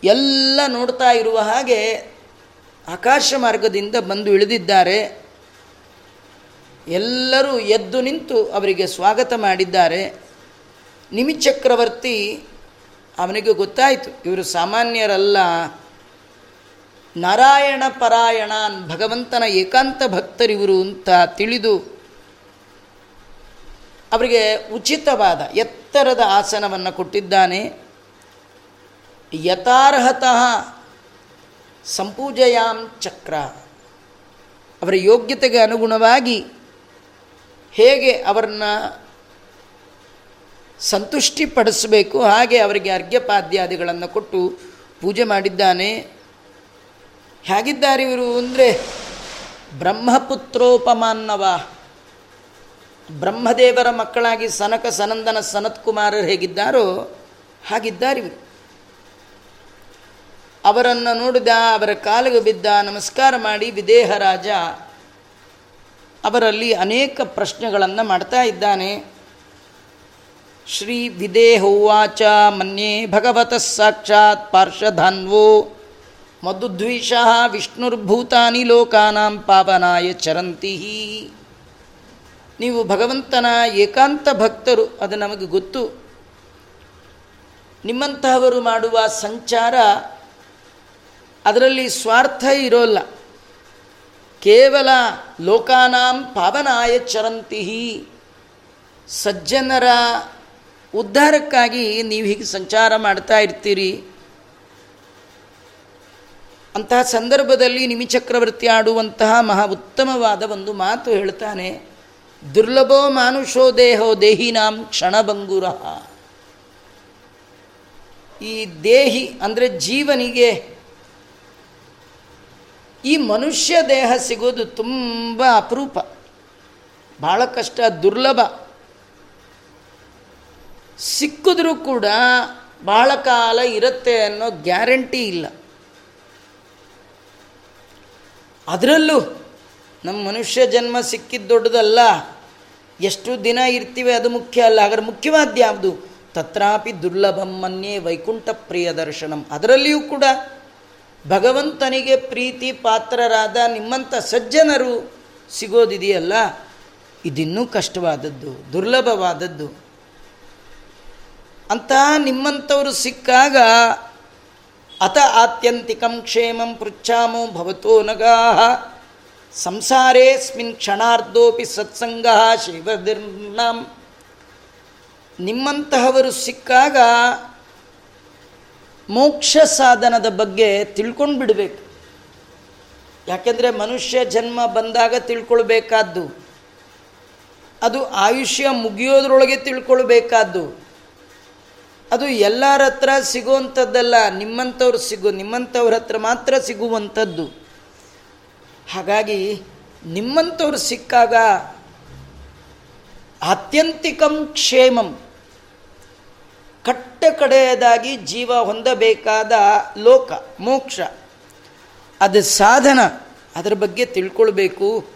ಎಲ್ಲ ನೋಡ್ತಾ ಇರುವ ಹಾಗೆ ಆಕಾಶ ಮಾರ್ಗದಿಂದ ಬಂದು ಇಳಿದಿದ್ದಾರೆ. ಎಲ್ಲರೂ ಎದ್ದು ನಿಂತು ಅವರಿಗೆ ಸ್ವಾಗತ ಮಾಡಿದ್ದಾರೆ. ನಿಮಿಚಕ್ರವರ್ತಿ ಅವನಿಗೆ ಗೊತ್ತಾಯಿತು, ಇವರು ಸಾಮಾನ್ಯರಲ್ಲ. ನಾರಾಯಣ ಪರಾಯಣ ಭಗವಂತನ ಏಕಾಂತ ಭಕ್ತರಿವರು ಅಂತ ತಿಳಿದು ಅವರಿಗೆ ಉಚಿತವಾದ ಎತ್ತರದ ಆಸನವನ್ನು ಕೊಟ್ಟಿದ್ದಾನೆ. ಯಥಾರ್ಹತಃ ಸಂಪೂಜಯಾಂ ಚಕ್ರ. ಅವರ ಯೋಗ್ಯತೆಗೆ ಅನುಗುಣವಾಗಿ ಹೇಗೆ ಅವರನ್ನ ಸಂತುಷ್ಟಿಪಡಿಸಬೇಕು, ಹಾಗೆ ಅವರಿಗೆ ಅರ್ಘ್ಯಪಾದ್ಯಾದಿಗಳನ್ನು ಕೊಟ್ಟು ಪೂಜೆ ಮಾಡಿದ್ದಾನೆ. ಹೇಗಿದ್ದಾರೆ ಇವರು ಅಂದರೆ ಬ್ರಹ್ಮಪುತ್ರೋಪಮಾನ್ನವ ಬ್ರಹ್ಮದೇವರ ಮಕ್ಕಳಾಗಿ ಸನಕ ಸನಂದನ ಸನತ್ಕುಮಾರರು ಹೇಗಿದ್ದಾರೋ, ಹಾಗಿದ್ದಾರೆ ಇವರು. ಅವರನ್ನು ನೋಡಿದ, ಅವರ ಕಾಲಿಗೆ ಬಿದ್ದ, ನಮಸ್ಕಾರ ಮಾಡಿ, ವಿದೇಹ ರಾಜ ಅವರಲ್ಲಿ ಅನೇಕ ಪ್ರಶ್ನೆಗಳನ್ನು ಮಾಡ್ತಾ ಇದ್ದಾನೆ. ಶ್ರೀ ವಿದೇಹೋವಾಚ ಮನ್ಯೇ ಭಗವತ ಸಾಕ್ಷಾತ್ ಪಾರ್ಶ್ವಧಾನ್ವೋ ಮಧುದ್ವೀಷ ವಿಷ್ಣುರ್ಭೂತಾನಿ ಲೋಕಾನಾಂ ಪಾವನಾಯ ಚರಂತಿ ನೀವು ಭಗವಂತನ ಏಕಾಂತ ಭಕ್ತರು, ಅದು ನಮಗೆ ಗೊತ್ತು. ನಿಮ್ಮಂತಹವರು ಮಾಡುವ ಸಂಚಾರ ಅದರಲ್ಲಿ ಸ್ವಾರ್ಥ ಇರೋಲ್ಲ. ಕೇವಲ ಲೋಕಾನಾಂ ಪಾವನಾಯ ಚರಂತಿ. ಸಜ್ಜನರ ಉದ್ಧಾರಕ್ಕಾಗಿ ನೀವು ಹೀಗೆ ಸಂಚಾರ ಮಾಡ್ತಾ ಇರ್ತೀರಿ. ಅಂತಹ ಸಂದರ್ಭದಲ್ಲಿ ನಿಮಿಚಕ್ರವರ್ತಿ ಆಡುವಂತಹ ಮಹಾ ಉತ್ತಮವಾದ ಒಂದು ಮಾತು ಹೇಳ್ತಾನೆ. ದುರ್ಲಭೋ ಮಾನುಷೋ ದೇಹೋ ದೇಹಿನಾಂ ಕ್ಷಣಭಂಗುರ. ಈ ದೇಹಿ ಅಂದರೆ ಜೀವನಿಗೆ ಈ ಮನುಷ್ಯ ದೇಹ ಸಿಗೋದು ತುಂಬ ಅಪರೂಪ. ಭಾಳ ಕಷ್ಟ, ದುರ್ಲಭ. ಸಿಕ್ಕಿದ್ರೂ ಕೂಡ ಭಾಳ ಕಾಲ ಇರುತ್ತೆ ಅನ್ನೋ ಗ್ಯಾರಂಟಿ ಇಲ್ಲ. ಅದರಲ್ಲೂ ನಮ್ಮ ಮನುಷ್ಯ ಜನ್ಮ ಸಿಕ್ಕಿದ್ದು ದೊಡ್ಡದಲ್ಲ, ಎಷ್ಟು ದಿನ ಇರ್ತೀವಿ ಅದು ಮುಖ್ಯ ಅಲ್ಲ. ಹಾಗಾದ್ರೆ ಮುಖ್ಯವಾದ್ಯಾವುದು? ತತ್ರಾಪಿ ದುರ್ಲಭಂ ಮನ್ಯೇ ವೈಕುಂಠ ಪ್ರಿಯ ದರ್ಶನಂ. ಅದರಲ್ಲಿಯೂ ಕೂಡ ಭಗವಂತನಿಗೆ ಪ್ರೀತಿ ಪಾತ್ರರಾದ ನಿಮ್ಮಂಥ ಸಜ್ಜನರು ಸಿಗೋದಿದೆಯಲ್ಲ? ಇದಿನ್ನೂ ಕಷ್ಟವಾದದ್ದು, ದುರ್ಲಭವಾದದ್ದು. ಅಂತ ನಿಮ್ಮಂಥವರು ಸಿಕ್ಕಾಗ ಅತ ಆತ್ಯಂತಿಕಂ ಕ್ಷೇಮಂ ಪೃಚ್ಛಾಮೋ ಭವತೋ ನಗಾ ಸಂಸಾರೇಸ್ಮಿನ್ ಕ್ಷಣಾರ್ಧೋಪಿ ಸತ್ಸಂಗ ಶಿವದಿರ್ನಾಂ ನಿಮ್ಮಂತಹವರು ಸಿಕ್ಕಾಗ ಮೋಕ್ಷ ಸಾಧನದ ಬಗ್ಗೆ ತಿಳ್ಕೊಂಡು ಬಿಡಬೇಕು ಯಾಕೆಂದರೆ ಮನುಷ್ಯ ಜನ್ಮ ಬಂದಾಗ ತಿಳ್ಕೊಳ್ಬೇಕಾದ್ದು. ಅದು ಆಯುಷ್ಯ ಮುಗಿಯೋದ್ರೊಳಗೆ ತಿಳ್ಕೊಳ್ಬೇಕಾದ್ದು. ಅದು ಎಲ್ಲರ ಹತ್ರ ಸಿಗುವಂಥದ್ದಲ್ಲ, ನಿಮ್ಮಂಥವ್ರು ಸಿಗು, ನಿಮ್ಮಂಥವ್ರ ಹತ್ರ ಮಾತ್ರ ಸಿಗುವಂಥದ್ದು. ಹಾಗಾಗಿ ನಿಮ್ಮಂಥವ್ರು ಸಿಕ್ಕಾಗ ಆತ್ಯಂತಿಕಂ ಕ್ಷೇಮಂ. ಕಟ್ಟ ಕಡೆಯದಾಗಿ ಜೀವ ಹೊಂದಬೇಕಾದ ಲೋಕ, ಮೋಕ್ಷ. ಅದು ಸಾಧನ. ಅದರ ಬಗ್ಗೆ ತಿಳ್ಕೊಳ್ಬೇಕು.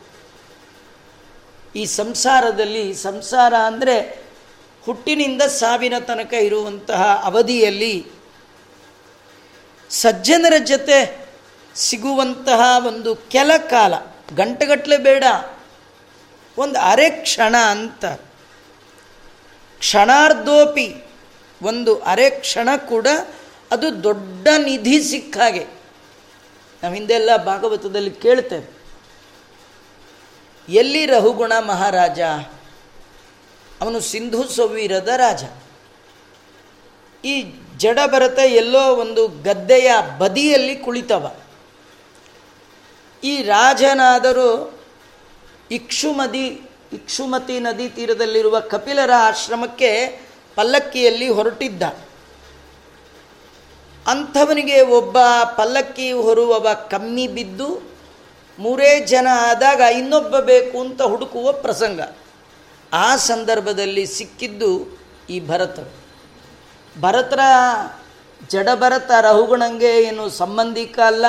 ಈ ಸಂಸಾರದಲ್ಲಿ, ಸಂಸಾರ ಅಂದರೆ ಹುಟ್ಟಿನಿಂದ ಸಾವಿನ ತನಕ ಇರುವಂತಹ ಅವಧಿಯಲ್ಲಿ ಸಜ್ಜನರ ಜೊತೆ ಸಿಗುವಂತಹ ಒಂದು ಕೆಲ ಕಾಲ ಗಂಟೆಗಟ್ಟಲೆ ಬೇಡ. ಒಂದು ಅರೆ ಕ್ಷಣ ಅಂತ. ಕ್ಷಣಾರ್ಧೋಪಿ ಒಂದು ಅರೆ ಕ್ಷಣ ಕೂಡ ಅದು ದೊಡ್ಡ ನಿಧಿ ಸಿಕ್ಕ ಹಾಗೆ ನಾವು ಹಿಂದೆಲ್ಲ ಭಾಗವತದಲ್ಲಿ ಕೇಳ್ತೇವೆ. ಎಲ್ಲಿ ರಹುಗುಣ ಮಹಾರಾಜ? ಅವನು ಸಿಂಧು ಸವೀರದ ರಾಜ. ಈ ಜಡ ಭರತ ಎಲ್ಲೋ ಒಂದು ಗದ್ದೆಯ ಬದಿಯಲ್ಲಿ ಕುಳಿತವ. ಈ ರಾಜನಾದರೂ ಇಕ್ಷುಮದಿ, ಇಕ್ಷುಮತಿ ನದಿ ತೀರದಲ್ಲಿರುವ ಕಪಿಲರ ಆಶ್ರಮಕ್ಕೆ ಪಲ್ಲಕ್ಕಿಯಲ್ಲಿ ಹೊರಟಿದ್ದ. ಅಂಥವನಿಗೆ ಒಬ್ಬ ಪಲ್ಲಕ್ಕಿ ಹೊರುವವ ಕಮ್ಮಿ ಬಿದ್ದು ಮೂರೇ ಜನ ಆದಾಗ ಇನ್ನೊಬ್ಬ ಬೇಕು ಅಂತ ಹುಡುಕುವ ಪ್ರಸಂಗ. ಆ ಸಂದರ್ಭದಲ್ಲಿ ಸಿಕ್ಕಿದ್ದು ಈ ಭರತರು ಭರತರ ಜಡಭರತ ರಹುಗುಣಂಗೆ ಏನು ಸಂಬಂಧಿಕ ಅಲ್ಲ,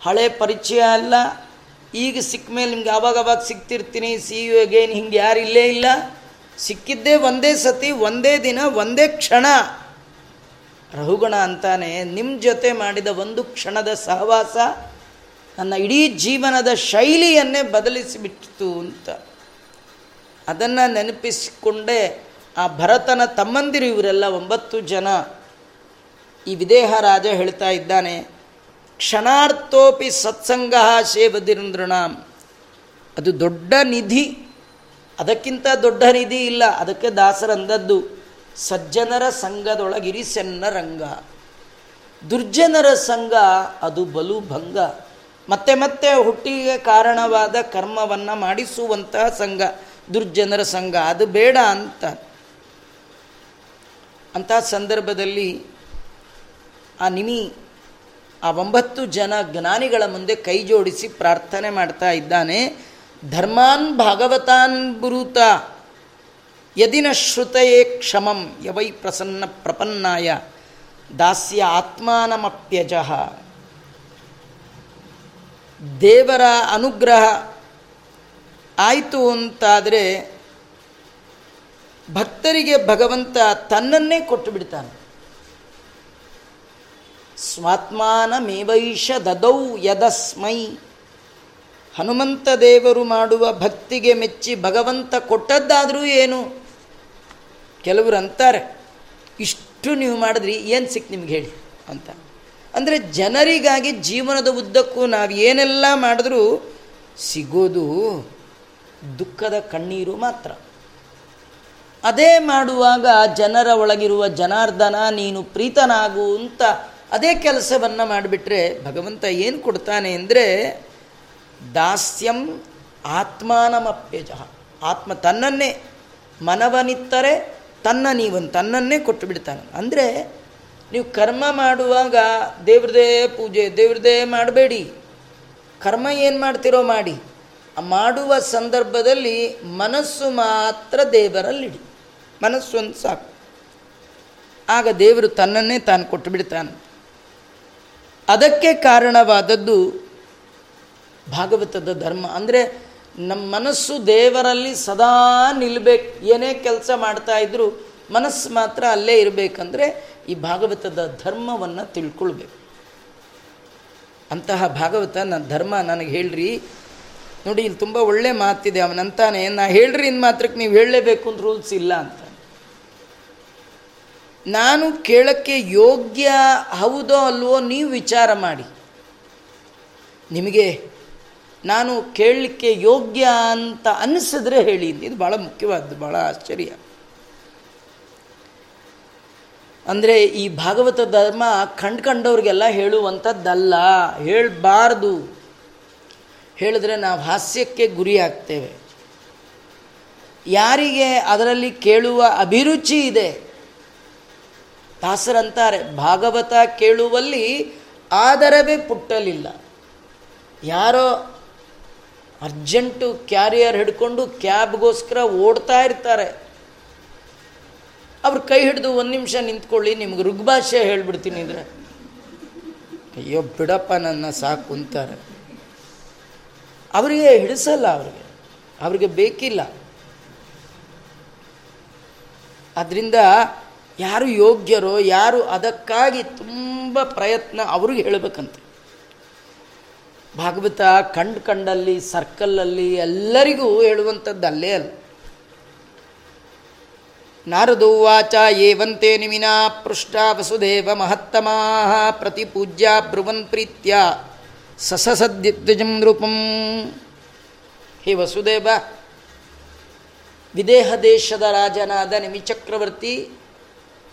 ಹಳೆ ಪರಿಚಯ ಅಲ್ಲ. ಈಗ ಸಿಕ್ಕ ಮೇಲೆ ನಿಮ್ಗೆ ಆವಾಗವಾಗ ಸಿಗ್ತಿರ್ತೀನಿ ಸಿ ಯು ಅಗೇನ್ ಹಿಂಗೆ ಯಾರು ಇಲ್ಲೇ ಇಲ್ಲ. ಸಿಕ್ಕಿದ್ದೇ ಒಂದೇ ಸತಿ, ಒಂದೇ ದಿನ, ಒಂದೇ ಕ್ಷಣ. ರಹುಗುಣ ಅಂತಾನೆ ನಿಮ್ಮ ಜೊತೆ ಮಾಡಿದ ಒಂದು ಕ್ಷಣದ ಸಹವಾಸ ನನ್ನ ಇಡೀ ಜೀವನದ ಶೈಲಿಯನ್ನೇ ಬದಲಿಸಿಬಿಟ್ಟಿತು ಅಂತ. ಅದನ್ನು ನೆನಪಿಸಿಕೊಂಡೇ ಆ ಭರತನ ತಮ್ಮಂದಿರು ಇವರೆಲ್ಲ ಒಂಬತ್ತು ಜನ. ಈ ವಿದೇಹ ರಾಜ ಹೇಳ್ತಾ ಇದ್ದಾನೆ, ಕ್ಷಣಾರ್ಥೋಪಿ ಸತ್ಸಂಗ ಶೇವದಿರಂದ್ರಣಾಂ ಅದು ದೊಡ್ಡ ನಿಧಿ. ಅದಕ್ಕಿಂತ ದೊಡ್ಡ ನಿಧಿ ಇಲ್ಲ. ಅದಕ್ಕೆ ದಾಸರಂದದ್ದು ಸಜ್ಜನರ ಸಂಘದೊಳಗಿರಿಸೆನ್ನ ರಂಗ. ದುರ್ಜನರ ಸಂಘ ಅದು ಬಲು ಭಂಗ. ಮತ್ತೆ ಮತ್ತೆ ಹುಟ್ಟಿಗೆ ಕಾರಣವಾದ ಕರ್ಮವನ್ನು ಮಾಡಿಸುವಂತಹ ಸಂಘ. ದುರ್ಜನರ ಸಂಘ. ಅದು ಬೇಡ ಅಂತ. ಅಂಥ ಸಂದರ್ಭದಲ್ಲಿ ಆ ನಿಮಿ ಆ ಒಂಬತ್ತು ಜನ ಜ್ಞಾನಿಗಳ ಮುಂದೆ ಕೈ ಜೋಡಿಸಿ ಪ್ರಾರ್ಥನೆ ಮಾಡ್ತಾ ಇದ್ದಾನೆ. ಧರ್ಮಾನ್ ಭಾಗವತಾನ್ ಬುರುತ ಯದಿನ ಶ್ರುತಯೇ ಕ್ಷಮಂ ಯವೈ ಪ್ರಸನ್ನ ಪ್ರಪನ್ನಾಯ ದಾಸ್ಯ ಆತ್ಮಾನಮಪ್ಯಜ. ದೇವರ ಅನುಗ್ರಹ ಆಯಿತು ಅಂತಾದರೆ ಭಕ್ತರಿಗೆ ಭಗವಂತ ತನ್ನನ್ನೇ ಕೊಟ್ಟು ಬಿಡ್ತಾನೆ. ಸ್ವಾತ್ಮಾನಮೇವೈಷ ದದೌ ಯದಸ್ಮೈ ಹನುಮಂತ ದೇವರು ಮಾಡುವ ಭಕ್ತಿಗೆ ಮೆಚ್ಚಿ ಭಗವಂತ ಕೊಟ್ಟದ್ದಾದರೂ ಏನು? ಕೆಲವರು ಅಂತಾರೆ, ಇಷ್ಟು ನೀವು ಮಾಡಿದ್ರಿ, ಏನು ಸಿಕ್ ನಿಮ್ಗೆ ಹೇಳಿ ಅಂತ. ಅಂದರೆ ಜನರಿಗಾಗಿ ಜೀವನದ ಉದ್ದಕ್ಕೂ ನಾವು ಏನೆಲ್ಲ ಮಾಡಿದ್ರೂ ಸಿಗೋದು ದುಃಖದ ಕಣ್ಣೀರು ಮಾತ್ರ. ಅದೇ ಮಾಡುವಾಗ ಜನರ ಒಳಗಿರುವ ಜನಾರ್ದನ, ನೀನು ಪ್ರೀತನಾಗು ಅಂತ ಅದೇ ಕೆಲಸವನ್ನು ಮಾಡಿಬಿಟ್ರೆ ಭಗವಂತ ಏನು ಕೊಡ್ತಾನೆ ಅಂದರೆ ದಾಸ್ಯಂ ಆತ್ಮಾನಮಪ್ಯಜ. ಆತ್ಮ ತನ್ನನ್ನೇ, ಮನವನಿತ್ತರೆ ತನ್ನ ನೀವು ತನ್ನನ್ನೇ ಕೊಟ್ಟು ಬಿಡ್ತಾನೆ. ಅಂದರೆ ನೀವು ಕರ್ಮ ಮಾಡುವಾಗ ದೇವ್ರದೇ ಪೂಜೆ, ದೇವ್ರದೇ ಮಾಡಬೇಡಿ. ಕರ್ಮ ಏನು ಮಾಡ್ತಿರೋ ಮಾಡಿ. ಮಾಡುವ ಸಂದರ್ಭದಲ್ಲಿ ಮನಸ್ಸು ಮಾತ್ರ ದೇವರಲ್ಲಿಡಿ. ಮನಸ್ಸು ಒಂದು ಸಾಕು. ಆಗ ದೇವರು ತನ್ನನ್ನೇ ತಾನು ಕೊಟ್ಟು ಬಿಡ್ತಾನೆ. ಅದಕ್ಕೆ ಕಾರಣವಾದದ್ದು ಭಾಗವತದ ಧರ್ಮ. ಅಂದರೆ ನಮ್ಮ ಮನಸ್ಸು ದೇವರಲ್ಲಿ ಸದಾ ನಿಲ್ಲಬೇಕು ಏನೇ ಕೆಲಸ ಮಾಡ್ತಾ ಇದ್ದರೂ ಮನಸ್ಸು ಮಾತ್ರ ಅಲ್ಲೇ ಇರಬೇಕಂದ್ರೆ ಈ ಭಾಗವತದ ಧರ್ಮವನ್ನು ತಿಳ್ಕೊಳ್ಬೇಕು. ಅಂತಹ ಭಾಗವತ ನನ್ನ ಧರ್ಮ, ನನಗೆ ಹೇಳ್ರಿ. ನೋಡಿ, ಇಲ್ಲಿ ತುಂಬ ಒಳ್ಳೆ ಮಾತಿದೆ. ಅವನಂತಾನೆ ನಾ ಹೇಳ್ರಿ ಇನ್ನು ಮಾತ್ರಕ್ಕೆ ನೀವು ಹೇಳಲೇಬೇಕು ಅಂತ ರೂಲ್ಸ್ ಇಲ್ಲ ಅಂತ ನಾನು ಕೇಳಕ್ಕೆ ಯೋಗ್ಯ ಹೌದೋ ಅಲ್ವೋ, ನೀವು ವಿಚಾರ ಮಾಡಿ. ನಿಮಗೆ ನಾನು ಕೇಳಲಿಕ್ಕೆ ಯೋಗ್ಯ ಅಂತ ಅನ್ನಿಸಿದ್ರೆ ಹೇಳಿ. ಇದು ಭಾಳ ಮುಖ್ಯವಾದ್ದು ಭಾಳ ಆಶ್ಚರ್ಯ. ಅಂದರೆ ಈ ಭಾಗವತ ಧರ್ಮ ಕಂಡ್ಕಂಡವ್ರಿಗೆಲ್ಲ ಹೇಳುವಂಥದ್ದಲ್ಲ, ಹೇಳಬಾರ್ದು. ಹೇಳಿದ್ರೆ ನಾವು ಹಾಸ್ಯಕ್ಕೆ ಗುರಿ ಆಗ್ತೇವೆ. ಯಾರಿಗೆ ಅದರಲ್ಲಿ ಕೇಳುವ ಅಭಿರುಚಿ ಇದೆ? ದಾಸರಂತಾರೆ, ಭಾಗವತ ಕೇಳುವಲ್ಲಿ ಆದರವೇ ಪುಟ್ಟಲಿಲ್ಲ. ಯಾರೋ ಅರ್ಜೆಂಟು ಕ್ಯಾರಿಯರ್ ಹಿಡ್ಕೊಂಡು ಕ್ಯಾಬ್ಗೋಸ್ಕರ ಓಡ್ತಾ ಇರ್ತಾರೆ. ಅವ್ರು ಕೈ ಹಿಡಿದು ಒಂದು ನಿಮಿಷ ನಿಂತ್ಕೊಳ್ಳಿ, ನಿಮ್ಗೆ ಋಗ್ಭಾಷೆ ಹೇಳ್ಬಿಡ್ತೀನಿ ಅಂದರೆ ಅಯ್ಯೋ, ಬಿಡಪ್ಪ ನನ್ನ ಸಾಕು ಅಂತಾರೆ. ಅವರಿಗೆ ಹಿಡಿಸಲ್ಲ ಅವ್ರಿಗೆ. ಅವ್ರಿಗೆ ಬೇಕಿಲ್ಲ. ಅದರಿಂದ ಯಾರು ಯೋಗ್ಯರೋ, ಯಾರು ಅದಕ್ಕಾಗಿ ತುಂಬ ಪ್ರಯತ್ನ ಅವ್ರಿಗೆ ಹೇಳಬೇಕಂತೆ. ಭಾಗವತ ಕಂಡು ಕಂಡಲ್ಲಿ ಸರ್ಕಲ್ಲಲ್ಲಿ ಎಲ್ಲರಿಗೂ ಹೇಳುವಂಥದ್ದು ಅಲ್ಲೇ ಅಲ್ಲ ನಾರದೋವಾಚ ಏವಂತೆ ನಿಮಿನಾ ಪೃಷ್ಟ ವಸುದೇವ ಮಹತ್ತಮಾ ಪ್ರತಿಪೂಜ್ಯ ಬ್ರುವನ್ ಪ್ರೀತ್ಯ ಸಸಸದ್ಯಜಂ ರೂಪಂ. ಹೇ ವಸುದೇವ, ವಿದೇಹ ದೇಶದ ರಾಜನಾದ ನಿಮಿಚಕ್ರವರ್ತಿ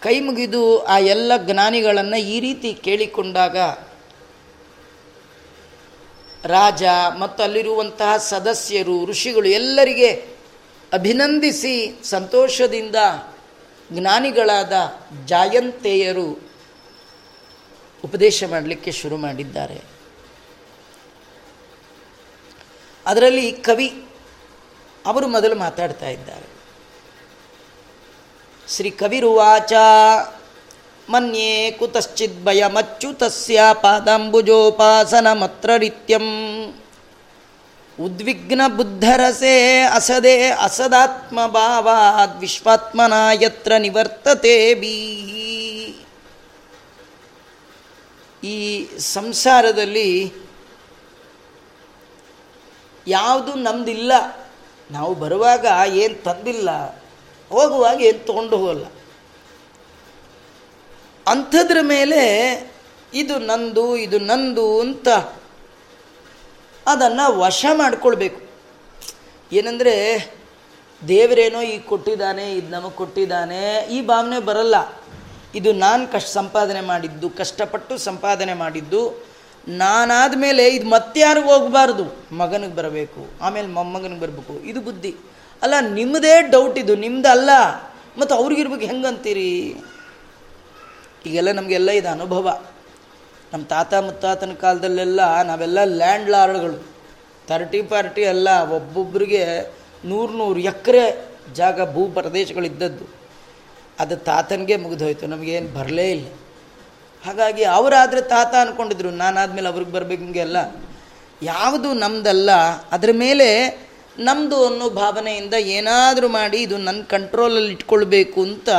ಕೈ ಮುಗಿದು ಆ ಎಲ್ಲ ಜ್ಞಾನಿಗಳನ್ನು ಈ ರೀತಿ ಕೇಳಿಕೊಂಡಾಗ ರಾಜ ಮತ್ತು ಅಲ್ಲಿರುವಂತಹ ಸದಸ್ಯರು, ಋಷಿಗಳು ಎಲ್ಲರಿಗೆ ಅಭಿನಂದಿಸಿ ಸಂತೋಷದಿಂದ ಜ್ಞಾನಿಗಳಾದ ಜಾಯಂತೆಯರು ಉಪದೇಶ ಮಾಡಲಿಕ್ಕೆ ಶುರು ಮಾಡಿದ್ದಾರೆ. ಅದರಲ್ಲಿ ಕವಿ ಅವರು ಮೊದಲು ಮಾತಾಡ್ತಾ ಇದ್ದಾರೆ. ಶ್ರೀ ಕವಿರುವಾಚ ಮನ್ಯೇ ಕುತಶ್ಚಿದ್ ಭಯಮಚ್ಯುತಸ್ಯ ಪಾದಾಂಬುಜೋಪಾಸನಮತ್ರ ನಿತ್ಯಂ ಉದ್ವಿಗ್ನ ಬುದ್ಧರಸೆ ಅಸದೆ ಅಸದಾತ್ಮ ಭಾವಾದ್ ವಿಶ್ವಾತ್ಮನ ಯತ್ರ ನಿವರ್ತತೆ ಬೀ ಈ ಸಂಸಾರದಲ್ಲಿ ಯಾವುದು ನಮ್ದಿಲ್ಲ, ನಾವು ಬರುವಾಗ ಏನು ತಂದಿಲ್ಲ, ಹೋಗುವಾಗ ಏನು ತೊಗೊಂಡು ಹೋಗಲ್ಲ. ಅಂಥದ್ರ ಮೇಲೆ ಇದು ನಂದು ಇದು ನಂದು ಅಂತ ಅದನ್ನು ವಶ ಮಾಡಿಕೊಳ್ಬೇಕು. ಏನಂದರೆ, ದೇವರೇನೋ ಈಗ ಕೊಟ್ಟಿದ್ದಾನೆ, ಇದು ನಮಗೆ ಕೊಟ್ಟಿದ್ದಾನೆ, ಈ ಭಾವನೆ ಬರಲ್ಲ. ಇದು ನಾನು ಕಷ್ಟ ಸಂಪಾದನೆ ಮಾಡಿದ್ದು, ಕಷ್ಟಪಟ್ಟು ಸಂಪಾದನೆ ಮಾಡಿದ್ದು, ನಾನಾದ ಮೇಲೆ ಇದು ಮತ್ತಾರಿಗೂ ಹೋಗಬಾರ್ದು. ಮಗನಿಗೆ ಬರಬೇಕು, ಆಮೇಲೆ ಮೊಮ್ಮಗನಿಗೆ ಬರಬೇಕು, ಇದು ಬುದ್ಧಿ. ಅಲ್ಲ ನಿಮ್ಮದೇ ಡೌಟ್ ಇದು ನಿಮ್ಮದಲ್ಲ ಮತ್ತು ಅವ್ರಿಗಿರ್ಬೇಕು, ಹೆಂಗಂತೀರಿ? ಈಗೆಲ್ಲ ನಮಗೆಲ್ಲ ಇದು ಅನುಭವ. ನಮ್ಮ ತಾತ ಮುತ್ತಾತನ ಕಾಲದಲ್ಲೆಲ್ಲ ನಾವೆಲ್ಲ ಲ್ಯಾಂಡ್ ಲಾರ್ಡ್ಗಳು. ತರ್ಟಿ ಪಾರ್ಟಿ ಎಲ್ಲ ಒಬ್ಬೊಬ್ಬರಿಗೆ ನೂರು ನೂರು ಎಕರೆ ಜಾಗ ಭೂ ಪ್ರದೇಶಗಳಿದ್ದದ್ದು ಅದು ತಾತನಿಗೆ ಮುಗಿದೋಯ್ತು, ನಮಗೇನು ಬರಲೇ ಇಲ್ಲ. ಹಾಗಾಗಿ ಅವರಾದರೆ ತಾತ ಅಂದ್ಕೊಂಡಿದ್ರು ನಾನಾದಮೇಲೆ ಅವ್ರಿಗೆ ಬರಬೇಕು ಹಿಂಗೆಲ್ಲ. ಯಾವುದು ನಮ್ಮದಲ್ಲ ಅದರ ಮೇಲೆ ನಮ್ಮದು ಅನ್ನೋ ಭಾವನೆಯಿಂದ ಏನಾದರೂ ಮಾಡಿ ಇದು ನನ್ನ ಕಂಟ್ರೋಲಲ್ಲಿ ಇಟ್ಕೊಳ್ಬೇಕು ಅಂತ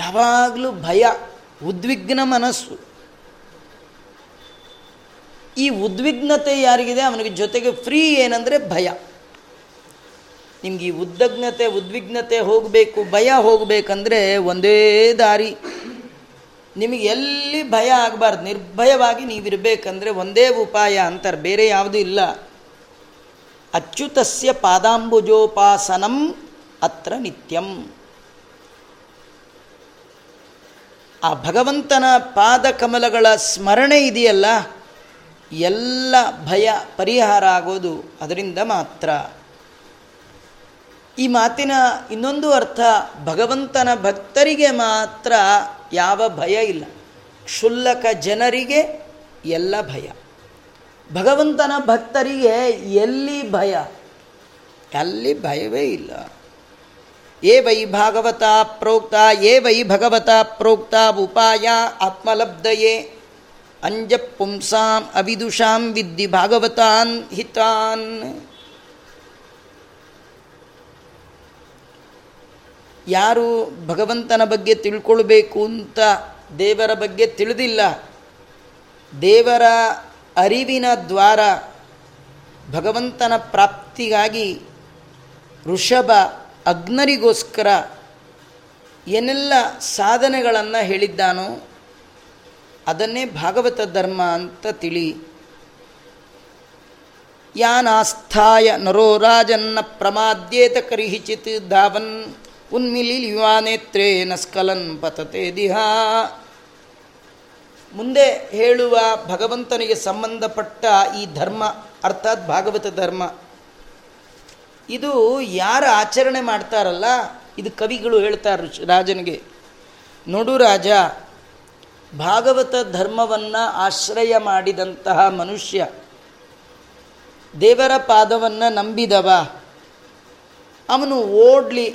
ಯಾವಾಗಲೂ ಭಯ, ಉದ್ವಿಗ್ನ ಮನಸ್ಸು. ಈ ಉದ್ವಿಗ್ನತೆ ಯಾರಿಗಿದೆ? ಅವನಿಗೆ ಜೊತೆಗೆ ಫ್ರೀ ಏನಂದರೆ ಭಯ. ನಿಮ್ಗೆ ಈ ಉದ್ದಗ್ನತೆ, ಉದ್ವಿಗ್ನತೆ ಹೋಗಬೇಕು, ಭಯ ಹೋಗಬೇಕಂದ್ರೆ ಒಂದೇ ದಾರಿ. ನಿಮಗೆ ಎಲ್ಲಿ ಭಯ ಆಗಬಾರ್ದು, ನಿರ್ಭಯವಾಗಿ ನೀವಿರಬೇಕಂದ್ರೆ ಒಂದೇ ಉಪಾಯ ಅಂತಾರೆ, ಬೇರೆ ಯಾವುದೂ ಇಲ್ಲ. ಅಚ್ಯುತಸ್ಯ ಪಾದಾಂಬುಜೋಪಾಸನಂ ಅತ್ರ ನಿತ್ಯಂ. ಆ ಭಗವಂತನ ಪಾದಕಮಲಗಳ ಸ್ಮರಣೆ ಇದೆಯಲ್ಲ, ಎಲ್ಲ ಭಯ ಪರಿಹಾರ ಆಗೋದು ಅದರಿಂದ ಮಾತ್ರ. ಈ ಮಾತಿನ ಇನ್ನೊಂದು ಅರ್ಥ, ಭಗವಂತನ ಭಕ್ತರಿಗೆ ಮಾತ್ರ ಯಾವ ಭಯ ಇಲ್ಲ. ಕ್ಷುಲ್ಲಕ ಜನರಿಗೆ ಎಲ್ಲ ಭಯ. ಭಗವಂತನ ಭಕ್ತರಿಗೆ ಎಲ್ಲಿ ಭಯ? ಅಲ್ಲಿ ಭಯವೇ ಇಲ್ಲ. ಏ ವೈ ಭಾಗವತ ಪ್ರೋಕ್ತ ಏ ವೈ ಭಗವತ ಪ್ರೋಕ್ತ ಉಪಾಯ ಆತ್ಮಲಬ್ಧಯೇ. ಅಂಜ ಪುಂಸಾಂ ಅವಿದುಷಾಂ ವಿದ್ಧಿ ಭಾಗವತಾನ್ ಹಿತಾನ್. ಯಾರು ಭಗವಂತನ ಬಗ್ಗೆ ತಿಳ್ಕೊಳ್ಬೇಕು ಅಂತ ದೇವರ ಬಗ್ಗೆ ತಿಳಿದಿಲ್ಲ. ದೇವರ ಅರಿವಿನ ದ್ವಾರ ಭಗವಂತನ ಪ್ರಾಪ್ತಿಗಾಗಿ ಋಷಭ ಅಗ್ನರಿಗೋಸ್ಕರ ಏನೆಲ್ಲ ಸಾಧನೆಗಳನ್ನು ಹೇಳಿದ್ದಾನೋ ಅದನ್ನೇ ಭಾಗವತ ಧರ್ಮ ಅಂತ ತಿಳಿ. ಯಾನಾಸ್ಥಾಯ ನರೋ ರಾಜನ್ನ ಪ್ರಮಾದ್ಯೇತ ಕರಿಹಿಚಿತ್ ಧಾವನ್ ಉನ್ಮಿಲಿಯುವಾನೇತ್ರೇ ನಸ್ಕಲನ್ ಪತತೆ ದಿಹಾ. ಮುಂದೆ ಹೇಳುವ ಭಗವಂತನಿಗೆ ಸಂಬಂಧಪಟ್ಟ ಈ ಧರ್ಮ, ಅರ್ಥಾತ್ ಭಾಗವತ ಧರ್ಮ ಇದು ಯಾರು ಆಚರಣೆ ಮಾಡ್ತಾರಲ್ಲ, ಇದು ಕವಿಗಳು ಹೇಳ್ತಾರೆ ರಾಜನಿಗೆ. ನೋಡು ರಾಜ, ಭಾಗವತ ಧರ್ಮವನ್ನು ಆಶ್ರಯ ಮಾಡಿದಂತಹ ಮನುಷ್ಯ, ದೇವರ ಪಾದವನ್ನು ನಂಬಿದವ. ಅವನು ಓಡಲಿ,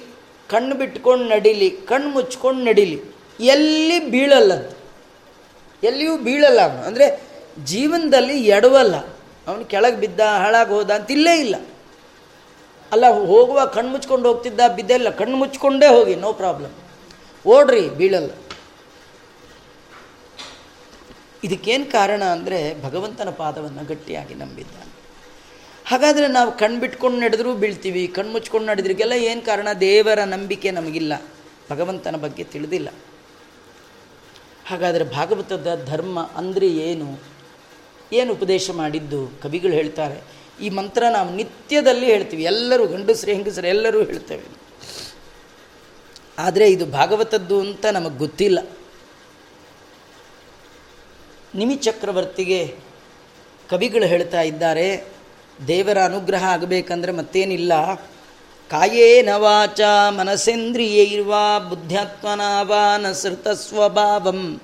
ಕಣ್ಣು ಬಿಟ್ಕೊಂಡು ನಡಿಲಿ, ಕಣ್ಣು ಮುಚ್ಕೊಂಡು ನಡಿಲಿ, ಎಲ್ಲಿ ಬೀಳಲ್ಲ ಎಲ್ಲಿಯೂ ಬೀಳಲ್ಲ ಅವನು. ಅಂದರೆ ಜೀವನದಲ್ಲಿ ಎಡವಲ್ಲ. ಅವನು ಕೆಳಗೆ ಬಿದ್ದ ಹಾಳಾಗಿ ಹೋದ ಇಲ್ಲೇ ಇಲ್ಲ. ಅಲ್ಲ, ಹೋಗುವ ಕಣ್ಣು ಮುಚ್ಕೊಂಡು ಹೋಗ್ತಿದ್ದ ಬಿದ್ದೆಲ್ಲ ಕಣ್ಣು ಮುಚ್ಕೊಂಡೇ ಹೋಗಿ ನೋ ಪ್ರಾಬ್ಲಮ್ ಓಡ್ರಿ, ಬೀಳಲ್ಲ. ಇದಕ್ಕೇನು ಕಾರಣ ಅಂದರೆ ಭಗವಂತನ ಪಾದವನ್ನು ಗಟ್ಟಿಯಾಗಿ ನಂಬಿದ್ದಾನೆ. ಹಾಗಾದರೆ ನಾವು ಕಣ್ಣು ಬಿಟ್ಕೊಂಡು ನಡೆದರೂ ಬೀಳ್ತೀವಿ, ಕಣ್ಣು ಮುಚ್ಕೊಂಡು ನಡೆದ್ರಿಗೆಲ್ಲ ಏನು ಕಾರಣ? ದೇವರ ನಂಬಿಕೆ ನಮಗಿಲ್ಲ. ಭಗವಂತನ ಬಗ್ಗೆ ತಿಳಿದಿಲ್ಲ. ಹಾಗಾದರೆ ಭಾಗವತದ ಧರ್ಮ ಅಂದರೆ ಏನು? ಏನು ಉಪದೇಶ ಮಾಡಿದ್ದು? ಕವಿಗಳು ಹೇಳ್ತಾರೆ ಈ ಮಂತ್ರ ನಾವು ನಿತ್ಯದಲ್ಲಿ ಹೇಳ್ತೀವಿ. ಎಲ್ಲರೂ ಗಂಡಸರು, ಹೆಂಗಸರು ಎಲ್ಲರೂ ಹೇಳ್ತೇವೆ. ಆದರೆ ಇದು ಭಾಗವತದ್ದು ಅಂತ ನಮಗೆ ಗೊತ್ತಿಲ್ಲ. ನಿಮಿ ಚಕ್ರವರ್ತಿಗೆ ಕವಿಗಳು ಹೇಳ್ತಾ ಇದ್ದಾರೆ, ದೇವರ ಅನುಗ್ರಹ ಆಗಬೇಕಂದ್ರೆ ಮತ್ತೇನಿಲ್ಲ. ಕಾಯೇನ ವಾಚ ಮನಸೇಂದ್ರಿಯೈರ್ವಾ ಬುದ್ಧ್ಯಾತ್ಮನಾವಾ ನ ಸ್ವಭಾವಂ.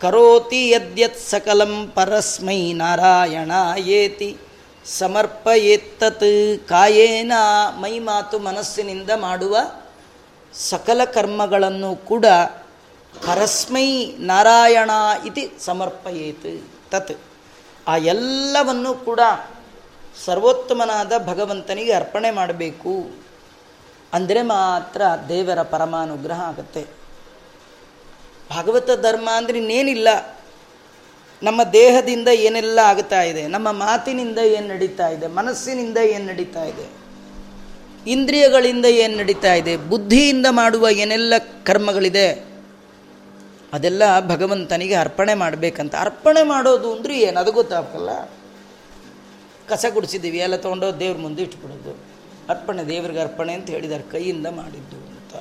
ಕರೋತಿ ಯದ್ಯತ್ ಸಕಲಂ ಪರಸ್ಮೈ ನಾರಾಯಣ ಏತಿ ಸಮರ್ಪಯೇತ್ತತ್. ಕಾಯೇನ ಮೈ ಮಾತು ಮನಸ್ಸಿನಿಂದ ಮಾಡುವ ಸಕಲ ಕರ್ಮಗಳನ್ನು ಕೂಡ ಪರಸ್ಮೈ ನಾರಾಯಣ ಇತಿ ಸಮರ್ಪಯೇತ್. ತತ್. ಆ ಎಲ್ಲವನ್ನು ಕೂಡ ಸರ್ವೋತ್ತಮನಾದ ಭಗವಂತನಿಗೆ ಅರ್ಪಣೆ ಮಾಡಬೇಕು. ಅಂದರೆ ಮಾತ್ರ ದೇವರ ಪರಮಾನುಗ್ರಹ ಆಗುತ್ತೆ. ಭಗವತ ಧರ್ಮ ಅಂದರೆ ಇನ್ನೇನಿಲ್ಲ. ನಮ್ಮ ದೇಹದಿಂದ ಏನೆಲ್ಲ ಆಗ್ತಾ ಇದೆ, ನಮ್ಮ ಮಾತಿನಿಂದ ಏನು ನಡೀತಾ ಇದೆ, ಮನಸ್ಸಿನಿಂದ ಏನು ನಡೀತಾ ಇದೆ, ಇಂದ್ರಿಯಗಳಿಂದ ಏನು ನಡೀತಾ ಇದೆ, ಬುದ್ಧಿಯಿಂದ ಮಾಡುವ ಏನೆಲ್ಲ ಕರ್ಮಗಳಿದೆ, ಅದೆಲ್ಲ ಭಗವಂತನಿಗೆ ಅರ್ಪಣೆ ಮಾಡಬೇಕಂತ. ಅರ್ಪಣೆ ಮಾಡೋದು ಅಂದರೆ ಏನು? ಅದು ಗೊತ್ತಾಗಲ್ಲ ಕಸ ಗುಡಿಸಿದ್ದೀವಿ, ಎಲ್ಲ ತೊಗೊಂಡು ದೇವ್ರ ಮುಂದೆ ಇಟ್ಬಿಡೋದು. ಅರ್ಪಣೆ, ದೇವ್ರಿಗೆ ಅರ್ಪಣೆ ಅಂತ ಹೇಳಿದ್ದಾರೆ ಕೈಯಿಂದ ಮಾಡಿದ್ದು ಅಂತ.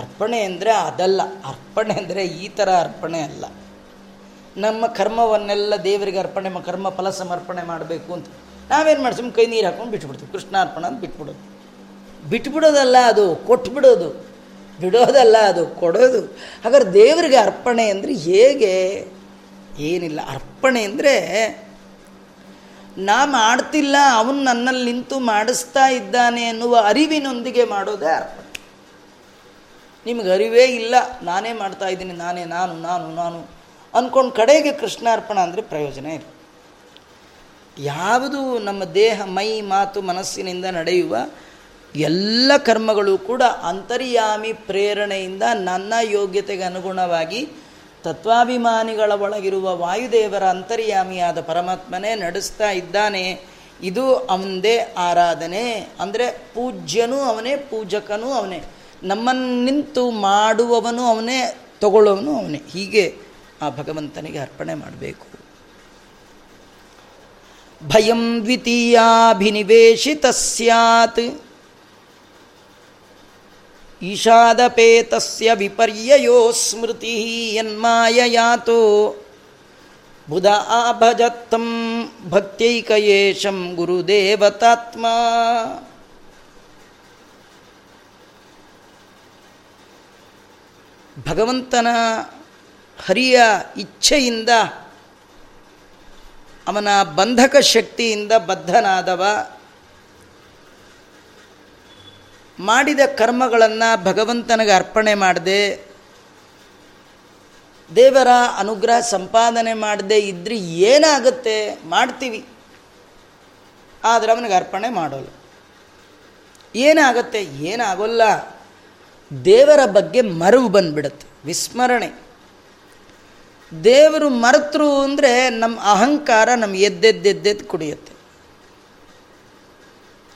ಅರ್ಪಣೆ ಅಂದರೆ ಅದಲ್ಲ. ಅರ್ಪಣೆ ಅಂದರೆ ಈ ಥರ ಅರ್ಪಣೆ ಅಲ್ಲ. ನಮ್ಮ ಕರ್ಮವನ್ನೆಲ್ಲ ದೇವರಿಗೆ ಅರ್ಪಣೆ ಕರ್ಮ ಫಲ ಸಮರ್ಪಣೆ ಮಾಡಬೇಕು ಅಂತ. ನಾವೇನು ಮಾಡ್ತೀವಿ? ಕೈ ನೀರು ಹಾಕೊಂಡು ಬಿಟ್ಬಿಡ್ತೀವಿ. ಕೃಷ್ಣಾರ್ಪಣ ಅಂತ ಬಿಟ್ಬಿಡೋದು. ಬಿಟ್ಬಿಡೋದಲ್ಲ ಅದು, ಕೊಟ್ಬಿಡೋದು. ಬಿಡೋದಲ್ಲ ಅದು, ಕೊಡೋದು. ಹಾಗಾದ್ರೆ ದೇವರಿಗೆ ಅರ್ಪಣೆ ಅಂದರೆ ಹೇಗೆ? ಏನಿಲ್ಲ. ಅರ್ಪಣೆ ಅಂದರೆ ನಾ ಮಾಡ್ತಿಲ್ಲ ಅವನು ನನ್ನಲ್ಲಿ ನಿಂತು ಮಾಡಿಸ್ತಾ ಇದ್ದಾನೆ ಅನ್ನುವ ಅರಿವಿನೊಂದಿಗೆ ಮಾಡೋದೇ ಅರ್ಪಣೆ. ನಿಮಗೆ ಅರಿವೇ ಇಲ್ಲ. ನಾನೇ ಮಾಡ್ತಾ ಇದ್ದೀನಿ, ನಾನೇ, ನಾನು ನಾನು ನಾನು. ಅಂದ್ಕೊಂಡು ಕಡೆಗೆ ಕೃಷ್ಣಾರ್ಪಣ ಅಂದರೆ ಪ್ರಯೋಜನ ಇದೆ ಯಾವುದು ನಮ್ಮ ದೇಹ ಮೈ ಮಾತು ಮನಸ್ಸಿನಿಂದ ನಡೆಯುವ ಎಲ್ಲ ಕರ್ಮಗಳು ಕೂಡ ಅಂತರ್ಯಾಮಿ ಪ್ರೇರಣೆಯಿಂದ ನನ್ನ ಯೋಗ್ಯತೆಗೆ ಅನುಗುಣವಾಗಿ ತತ್ವಾಭಿಮಾನಿಗಳ ಒಳಗಿರುವ ವಾಯುದೇವರ ಅಂತರ್ಯಾಮಿಯಾದ ಪರಮಾತ್ಮನೇ ನಡೆಸ್ತಾ ಇದ್ದಾನೆ. ಇದು ಅವನದೇ ಆರಾಧನೆ. ಅಂದರೆ ಪೂಜ್ಯನೂ ಅವನೇ, ಪೂಜಕನೂ ಅವನೇ. ನಮ್ಮನ್ನು ನಿಂತು ಮಾಡುವವನು ಅವನೇ, ತಗೊಳ್ಳೋವನು ಅವನೇ. ಹೀಗೆ ಆ ಭಗವಂತನಿಗೆ ಅರ್ಪಣೆ ಮಾಡಬೇಕು. ಭಯಂ ದ್ವಿತೀಯಾಭಿನಿವೇಶಿತ ಸ್ಯಾತ್ ಈಶಾದಪೇತಸ್ಯ ವಿಪರ್ಯಯೋ ಸ್ಮೃತಿ ಯನ್ಮಾಯಯಾತೋ. ಬುಧ ಆಭಜತ್ತಂ ಭಕ್ತೈಕಯೇಶಂ ಗುರುದೇವತಾತ್ಮ. ಭಗವಂತನ ಹರಿಯ ಇಚ್ಛೆಯಿಂದ, ಅವನ ಬಂಧಕ ಶಕ್ತಿಯಿಂದ ಬದ್ಧನಾದವ. ಮಾಡಿದ ಕರ್ಮಗಳನ್ನು ಭಗವಂತನಿಗೆ ಅರ್ಪಣೆ ಮಾಡದೆ, ದೇವರ ಅನುಗ್ರಹ ಸಂಪಾದನೆ ಮಾಡದೆ ಇದ್ರೆ ಏನಾಗುತ್ತೆ ಮಾಡ್ತೀವಿ. ಆದರೆ ಅವನಿಗೆ ಅರ್ಪಣೆ ಮಾಡೋಲ್ಲ. ಏನಾಗುತ್ತೆ ಏನಾಗೋಲ್ಲ. ದೇವರ ಬಗ್ಗೆ ಮರವು ಬಂದ್ಬಿಡುತ್ತೆ, ವಿಸ್ಮರಣೆ. ದೇವರು ಮರೆತರು ಅಂದರೆ ನಮ್ಮ ಅಹಂಕಾರ ನಮ್ಮ ಎದ್ದೆದ್ದೆದ್ದೆದ್ದು ಕುಡಿಯುತ್ತೆ.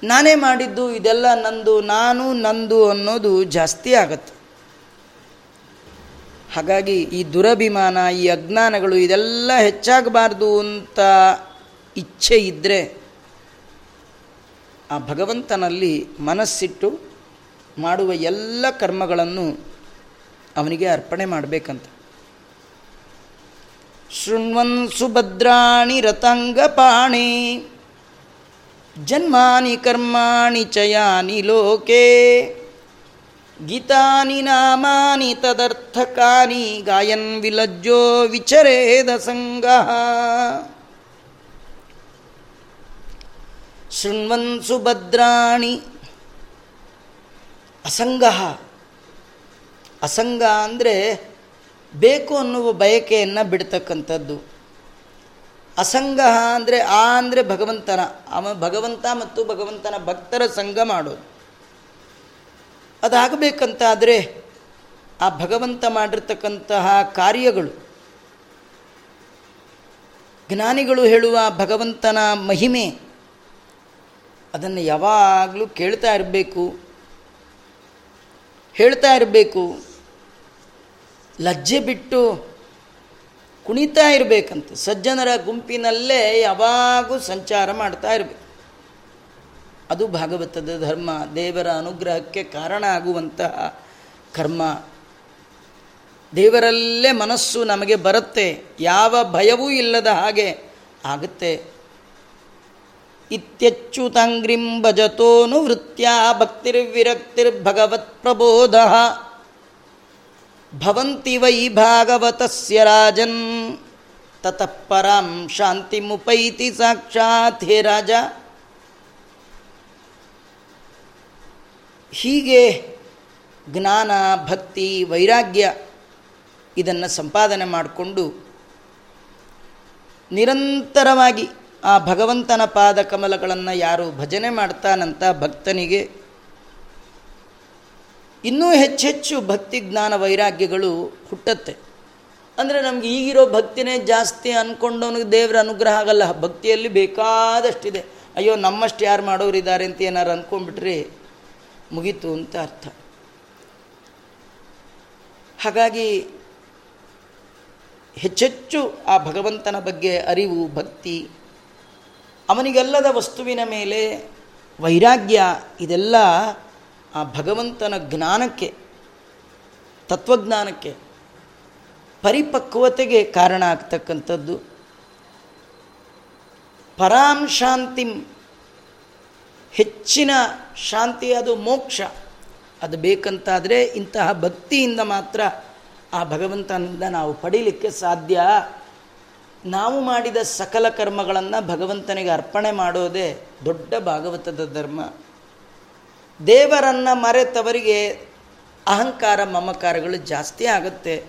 ನಾನೇ ಮಾಡಿದ್ದು ಇದೆಲ್ಲ ನಂದು, ನಾನು ನಂದು ಅನ್ನೋದು ಜಾಸ್ತಿ ಆಗತ್ತೆ. ಹಾಗಾಗಿ ಈ ದುರಭಿಮಾನ, ಈ ಅಜ್ಞಾನಗಳು ಇದೆಲ್ಲ ಹೆಚ್ಚಾಗಬಾರ್ದು ಅಂತ ಇಚ್ಛೆ ಇದ್ದರೆ ಆ ಭಗವಂತನಲ್ಲಿ ಮನಸ್ಸಿಟ್ಟು ಮಾಡುವ ಎಲ್ಲ ಕರ್ಮಗಳನ್ನು ಅವನಿಗೆ ಅರ್ಪಣೆ ಮಾಡಬೇಕಂತ. ಶೃಣ್ವನ್ ಸುಭದ್ರಾಣಿ ರತಂಗಪಾಣಿ ಜನ್ಮಾನಿ ಕರ್ಮಾಣಿ ಚಯಾನಿ ಲೋಕೆ. ಗೀತಾನಿ ನಾಮಾನಿ ತದರ್ಥಕಾನಿ ಗಾಯನ್ ವಿಲಜ್ಜೋ ವಿಚರೇದ ಸಂಗ. ಶೃಣ್ವನ್ ಸುಭದ್ರಾಣಿ ಅಸಂಗ. ಅಸಂಗ ಅಂದರೆ ಬೇಕು ಅನ್ನುವ ಬಯಕೆಯನ್ನು ಬಿಡ್ತಕ್ಕಂಥದ್ದು. ಅಸಂಗ ಅಂದರೆ ಆ ಅಂದರೆ ಭಗವಂತನ. ಅವ ಭಗವಂತ ಮತ್ತು ಭಗವಂತನ ಭಕ್ತರ ಸಂಘ ಮಾಡೋದು. ಅದಾಗಬೇಕಂತಾದರೆ ಆ ಭಗವಂತ ಮಾಡಿರ್ತಕ್ಕಂತಹ ಕಾರ್ಯಗಳು. ಜ್ಞಾನಿಗಳು ಹೇಳುವ ಭಗವಂತನ ಮಹಿಮೆ, ಅದನ್ನು ಯಾವಾಗಲೂ ಕೇಳ್ತಾ ಇರಬೇಕು. ಹೇಳ್ತಾ ಇರಬೇಕು. ಲಜ್ಜೆ ಬಿಟ್ಟು ಕುಣಿತಾ ಇರಬೇಕಂತ. ಸಜ್ಜನರ ಗುಂಪಿನಲ್ಲೇ ಯಾವಾಗೂ ಸಂಚಾರ ಮಾಡ್ತಾ ಇರಬೇಕು. ಅದು ಭಾಗವತದ ಧರ್ಮ. ದೇವರ ಅನುಗ್ರಹಕ್ಕೆ ಕಾರಣ ಆಗುವಂತಹ ಕರ್ಮ. ದೇವರಲ್ಲೇ ಮನಸ್ಸು ನಮಗೆ ಬರುತ್ತೆ. ಯಾವ ಭಯವೂ ಇಲ್ಲದ ಹಾಗೆ ಆಗುತ್ತೆ. ಇತ್ಯಚ್ಯುತಾಂಗ್ರಿಂ ಭಜತೋನು ವೃತ್ಯ ಭಕ್ತಿರ್ವಿರಕ್ತಿರ್ಭಗವತ್ ಪ್ರಬೋಧ ಭವಂತಿ ವೈ ಭಾಗವತಸ್ಯ ರಾಜನ್. ತತಃ ಶಾಂತಿ ಮುಪೈತಿ ಸಾಕ್ಷಾತ್ ಹೇ ರಾಜ. ಹೀಗೆ ಜ್ಞಾನ, ಭಕ್ತಿ, ವೈರಾಗ್ಯ ಇದನ್ನು ಸಂಪಾದನೆ ಮಾಡಿಕೊಂಡು ನಿರಂತರವಾಗಿ ಆ ಭಗವಂತನ ಪಾದ ಕಮಲಗಳನ್ನು ಯಾರು ಭಜನೆ ಮಾಡ್ತಾನಂತ ಭಕ್ತನಿಗೆ ಇನ್ನೂ ಹೆಚ್ಚೆಚ್ಚು ಭಕ್ತಿ ಜ್ಞಾನ ವೈರಾಗ್ಯಗಳು ಹುಟ್ಟತ್ತೆ. ಅಂದರೆ ನಮ್ಗೆ ಈಗಿರೋ ಭಕ್ತಿನೇ ಜಾಸ್ತಿ ಅಂದ್ಕೊಂಡವನಿಗೆ ದೇವರ ಅನುಗ್ರಹ ಆಗಲ್ಲ. ಭಕ್ತಿಯಲ್ಲಿ ಬೇಕಾದಷ್ಟಿದೆ. ಅಯ್ಯೋ, ನಮ್ಮಷ್ಟು ಯಾರು ಮಾಡೋರಿದ್ದಾರೆ ಅಂತ ಏನಾರು ಅಂದ್ಕೊಂಡ್ಬಿಟ್ರೆ ಮುಗೀತು ಅಂತ ಅರ್ಥ. ಹಾಗಾಗಿ ಹೆಚ್ಚೆಚ್ಚು ಆ ಭಗವಂತನ ಬಗ್ಗೆ ಅರಿವು, ಭಕ್ತಿ, ಅವನಿಗೆಲ್ಲದ ವಸ್ತುವಿನ ಮೇಲೆ ವೈರಾಗ್ಯ, ಇದೆಲ್ಲ ಆ ಭಗವಂತನ ಜ್ಞಾನಕ್ಕೆ, ತತ್ವಜ್ಞಾನಕ್ಕೆ ಪರಿಪಕ್ವತೆಗೆ ಕಾರಣ ಆಗ್ತಕ್ಕಂಥದ್ದು. ಪರಾಂ ಶಾಂತಿಂ ಹೆಚ್ಚಿನ ಶಾಂತಿ ಅದು ಮೋಕ್ಷ. ಅದು ಬೇಕಂತಾದರೆ ಇಂತಹ ಭಕ್ತಿಯಿಂದ ಮಾತ್ರ ಆ ಭಗವಂತನಿಂದ ನಾವು ಪಡೀಲಿಕ್ಕೆ ಸಾಧ್ಯ. ನಾವು ಮಾಡಿದ ಸಕಲ ಕರ್ಮಗಳನ್ನು ಭಗವಂತನಿಗೆ ಅರ್ಪಣೆ ಮಾಡೋದೇ ದೊಡ್ಡ ಭಾಗವತದ ಧರ್ಮ. ದೇವರನ್ನು ಮರೆತವರಿಗೆ ಅಹಂಕಾರ ಮಮಕಾರಗಳು ಜಾಸ್ತಿ ಆಗುತ್ತೆ.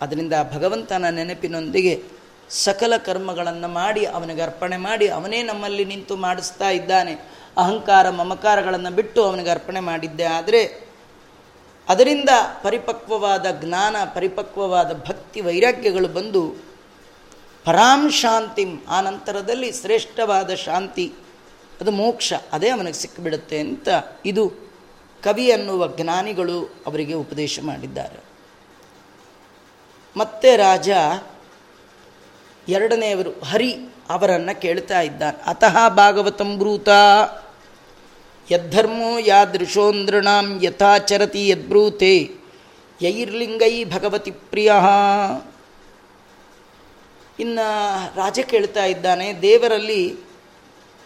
ಅದರಿಂದ ಭಗವಂತನ ನೆನಪಿನೊಂದಿಗೆ ಸಕಲ ಕರ್ಮಗಳನ್ನು ಮಾಡಿ, ಅವನಿಗೆ ಅರ್ಪಣೆ ಮಾಡಿ, ಅವನೇ ನಮ್ಮಲ್ಲಿ ನಿಂತು ಮಾಡಿಸ್ತಾ ಇದ್ದಾನೆ. ಅಹಂಕಾರ ಮಮಕಾರಗಳನ್ನು ಬಿಟ್ಟು ಅವನಿಗೆ ಅರ್ಪಣೆ ಮಾಡಿದ್ದೆ ಆದರೆ, ಅದರಿಂದ ಪರಿಪಕ್ವವಾದ ಜ್ಞಾನ, ಪರಿಪಕ್ವವಾದ ಭಕ್ತಿ, ವೈರಾಗ್ಯಗಳು ಬಂದು ಪರಾಂ ಶಾಂತಿಂ, ಆ ನಂತರದಲ್ಲಿ ಶ್ರೇಷ್ಠವಾದ ಶಾಂತಿ. ಅದು ಮೋಕ್ಷ, ಅದೇ ಅವನಿಗೆ ಸಿಕ್ಕಿಬಿಡುತ್ತೆ ಅಂತ ಇದು ಕವಿ ಅನ್ನುವ ಜ್ಞಾನಿಗಳು ಅವರಿಗೆ ಉಪದೇಶ ಮಾಡಿದ್ದಾರೆ. ಮತ್ತೆ ರಾಜ ಎರಡನೆಯವರು ಹರಿ ಅವರನ್ನು ಕೇಳ್ತಾ ಇದ್ದಾನೆ. ಅತಃ ಭಾಗವತಂ ಬ್ರೂತ, ಯದ್ಧರ್ಮೋ ಯಾದೃಶೋಂದ್ರಣಾಂ ಯಥಾಚರತಿ ಯದ್ಬ್ರೂತೆ, ಯೈರ್ಲಿಂಗೈ ಭಗವತಿ ಪ್ರಿಯ. ಇನ್ನು ರಾಜ ಕೇಳ್ತಾ ಇದ್ದಾನೆ, ದೇವರಲ್ಲಿ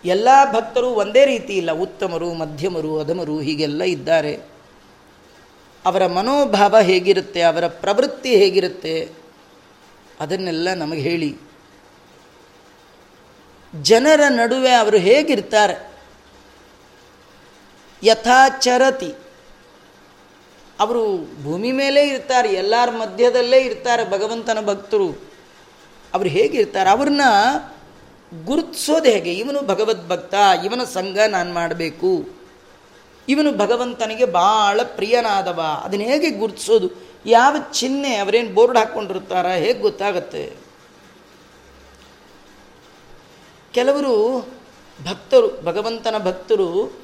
ಎಲ್ಲ ಭಕ್ತರು ಒಂದೇ ರೀತಿ ಇಲ್ಲ. ಉತ್ತಮರು, ಮಧ್ಯಮರು, ಅಧಮರು ಹೀಗೆಲ್ಲ ಇದ್ದಾರೆ. ಅವರ ಮನೋಭಾವ ಹೇಗಿರುತ್ತೆ, ಅವರ ಪ್ರವೃತ್ತಿ ಹೇಗಿರುತ್ತೆ, ಅದನ್ನೆಲ್ಲ ನಮಗೆ ಹೇಳಿ. ಜನರ ನಡುವೆ ಅವರು ಹೇಗಿರ್ತಾರೆ? ಯಥಾಚರತಿ. ಅವರು ಭೂಮಿ ಮೇಲೆ ಇರ್ತಾರೆ, ಎಲ್ಲರ ಮಧ್ಯದಲ್ಲೇ ಇರ್ತಾರೆ ಭಗವಂತನ ಭಕ್ತರು. ಅವರು ಹೇಗಿರ್ತಾರೆ? ಅವ್ರನ್ನ ಗುರುತಿಸೋದು ಹೇಗೆ? ಇವನು ಭಗವದ್ಭಕ್ತ, ಇವನ ಸಂಘ ನಾನು ಮಾಡಬೇಕು. ಇವನು ಭಗವಂತನಿಗೆ ಭಾಳ ಪ್ರಿಯನಾದವ. ಅದನ್ನು ಹೇಗೆ ಗುರುತಿಸೋದು? ಯಾವ ಚಿಹ್ನೆ ಅವರೇನು ಬೋರ್ಡ್ ಹಾಕ್ಕೊಂಡಿರ್ತಾರ, ಹೇಗೆ ಗೊತ್ತಾಗತ್ತೆ? ಕೆಲವರು ಭಕ್ತರು, ಭಗವಂತನ ಭಕ್ತರು,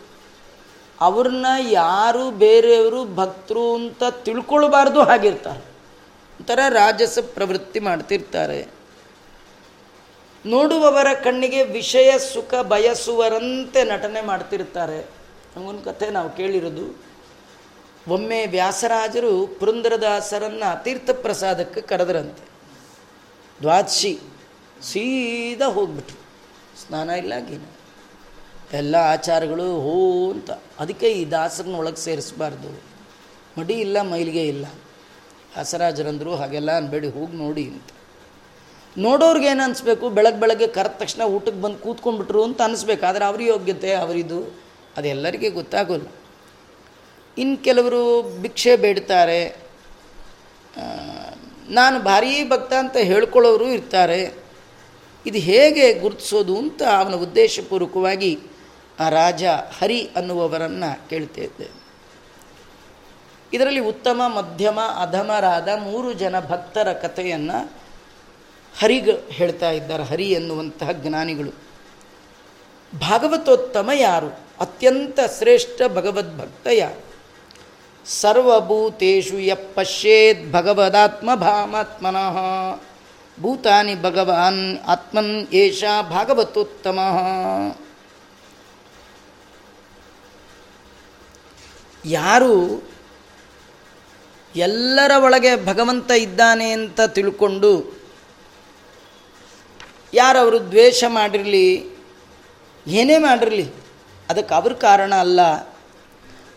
ಅವ್ರನ್ನ ಯಾರು ಬೇರೆಯವರು ಭಕ್ತರು ಅಂತ ತಿಳ್ಕೊಳ್ಬಾರ್ದು ಹಾಗಿರ್ತಾರೆ. ಒಂಥರ ರಾಜಸ ಪ್ರವೃತ್ತಿ ಮಾಡ್ತಿರ್ತಾರೆ. ನೋಡುವವರ ಕಣ್ಣಿಗೆ ವಿಷಯ, ಸುಖ, ಬಯಸುವರಂತೆ ನಟನೆ ಮಾಡ್ತಿರ್ತಾರೆ ಹಂಗೊಂದು ಕಥೆ ನಾವು ಕೇಳಿರೋದು. ಒಮ್ಮೆ ವ್ಯಾಸರಾಜರು ಪುರಂದರದಾಸರನ್ನು ತೀರ್ಥ ಪ್ರಸಾದಕ್ಕೆ ಕರೆದ್ರಂತೆ. ದ್ವಾದಶಿ ಸೀದಾ ಹೋಗ್ಬಿಟ್ರು. ಸ್ನಾನ ಇಲ್ಲ ಗೀನ ಎಲ್ಲ ಆಚಾರಗಳು ಹೋ ಅಂತ. ಅದಕ್ಕೆ ಈ ದಾಸರನ್ನ ಒಳಗೆ ಸೇರಿಸಬಾರ್ದು. ಮಡಿ ಇಲ್ಲ, ಮೈಲಿಗೆ ಇಲ್ಲ. ವ್ಯಾಸರಾಜರಂದರು ಹಾಗೆಲ್ಲ ಅನ್ಬೇಡಿ, ಹೋಗಿ ನೋಡಿ ಅಂತ. ನೋಡೋರ್ಗೆ ಏನು ಅನಿಸ್ಬೇಕು? ಬೆಳಗ್ಗೆ ಬೆಳಗ್ಗೆ ಕರೆದ ತಕ್ಷಣ ಊಟಕ್ಕೆ ಬಂದು ಕೂತ್ಕೊಂಡ್ಬಿಟ್ರು ಅಂತ ಅನಿಸ್ಬೇಕು. ಆದರೆ ಅವ್ರ ಯೋಗ್ಯತೆ, ಅವರಿದು. ಅದೆಲ್ಲರಿಗೆ ಗೊತ್ತಾಗೋಲ್ಲ. ಇನ್ನು ಕೆಲವರು ಭಿಕ್ಷೆ ಬೇಡ್ತಾರೆ. ನಾನು ಭಾರೀ ಭಕ್ತ ಅಂತ ಹೇಳ್ಕೊಳ್ಳೋರು ಇರ್ತಾರೆ. ಇದು ಹೇಗೆ ಗುರುತಿಸೋದು ಅಂತ ಅವನ ಉದ್ದೇಶಪೂರ್ವಕವಾಗಿ ಆ ರಾಜ ಹರಿ ಅನ್ನುವವರನ್ನು ಕೇಳ್ತಿದ್ದೆ ಇದರಲ್ಲಿ ಉತ್ತಮ, ಮಧ್ಯಮ, ಅಧಮರಾದ ಮೂರು ಜನ ಭಕ್ತರ ಕಥೆಯನ್ನು ಹರಿಗ ಹೇಳ್ತಾ ಇದ್ದಾರೆ, ಹರಿ ಎನ್ನುವಂತಹ ಜ್ಞಾನಿಗಳು. ಭಾಗವತೋತ್ತಮ ಯಾರು? ಅತ್ಯಂತ ಶ್ರೇಷ್ಠ ಭಗವದ್ಭಕ್ತ ಯಾರು? ಸರ್ವಭೂತೇಶು ಯ ಪಶ್ಯೇತ್ ಭಗವದಾತ್ಮ ಭಾಮಾತ್ಮನಃ ಭೂತಾನಿ ಭಗವಾನ್ ಆತ್ಮನ್ ಏಷ ಭಾಗವತೋತ್ತಮ. ಯಾರು ಎಲ್ಲರ ಒಳಗೆ ಭಗವಂತ ಇದ್ದಾನೆ ಅಂತ ತಿಳ್ಕೊಂಡು ಯಾರು ಅವರು ದ್ವೇಷ ಮಾಡಿರಲಿ, ಏನೇ ಮಾಡಿರಲಿ, ಅದಕ್ಕೆ ಅವ್ರ ಕಾರಣ ಅಲ್ಲ.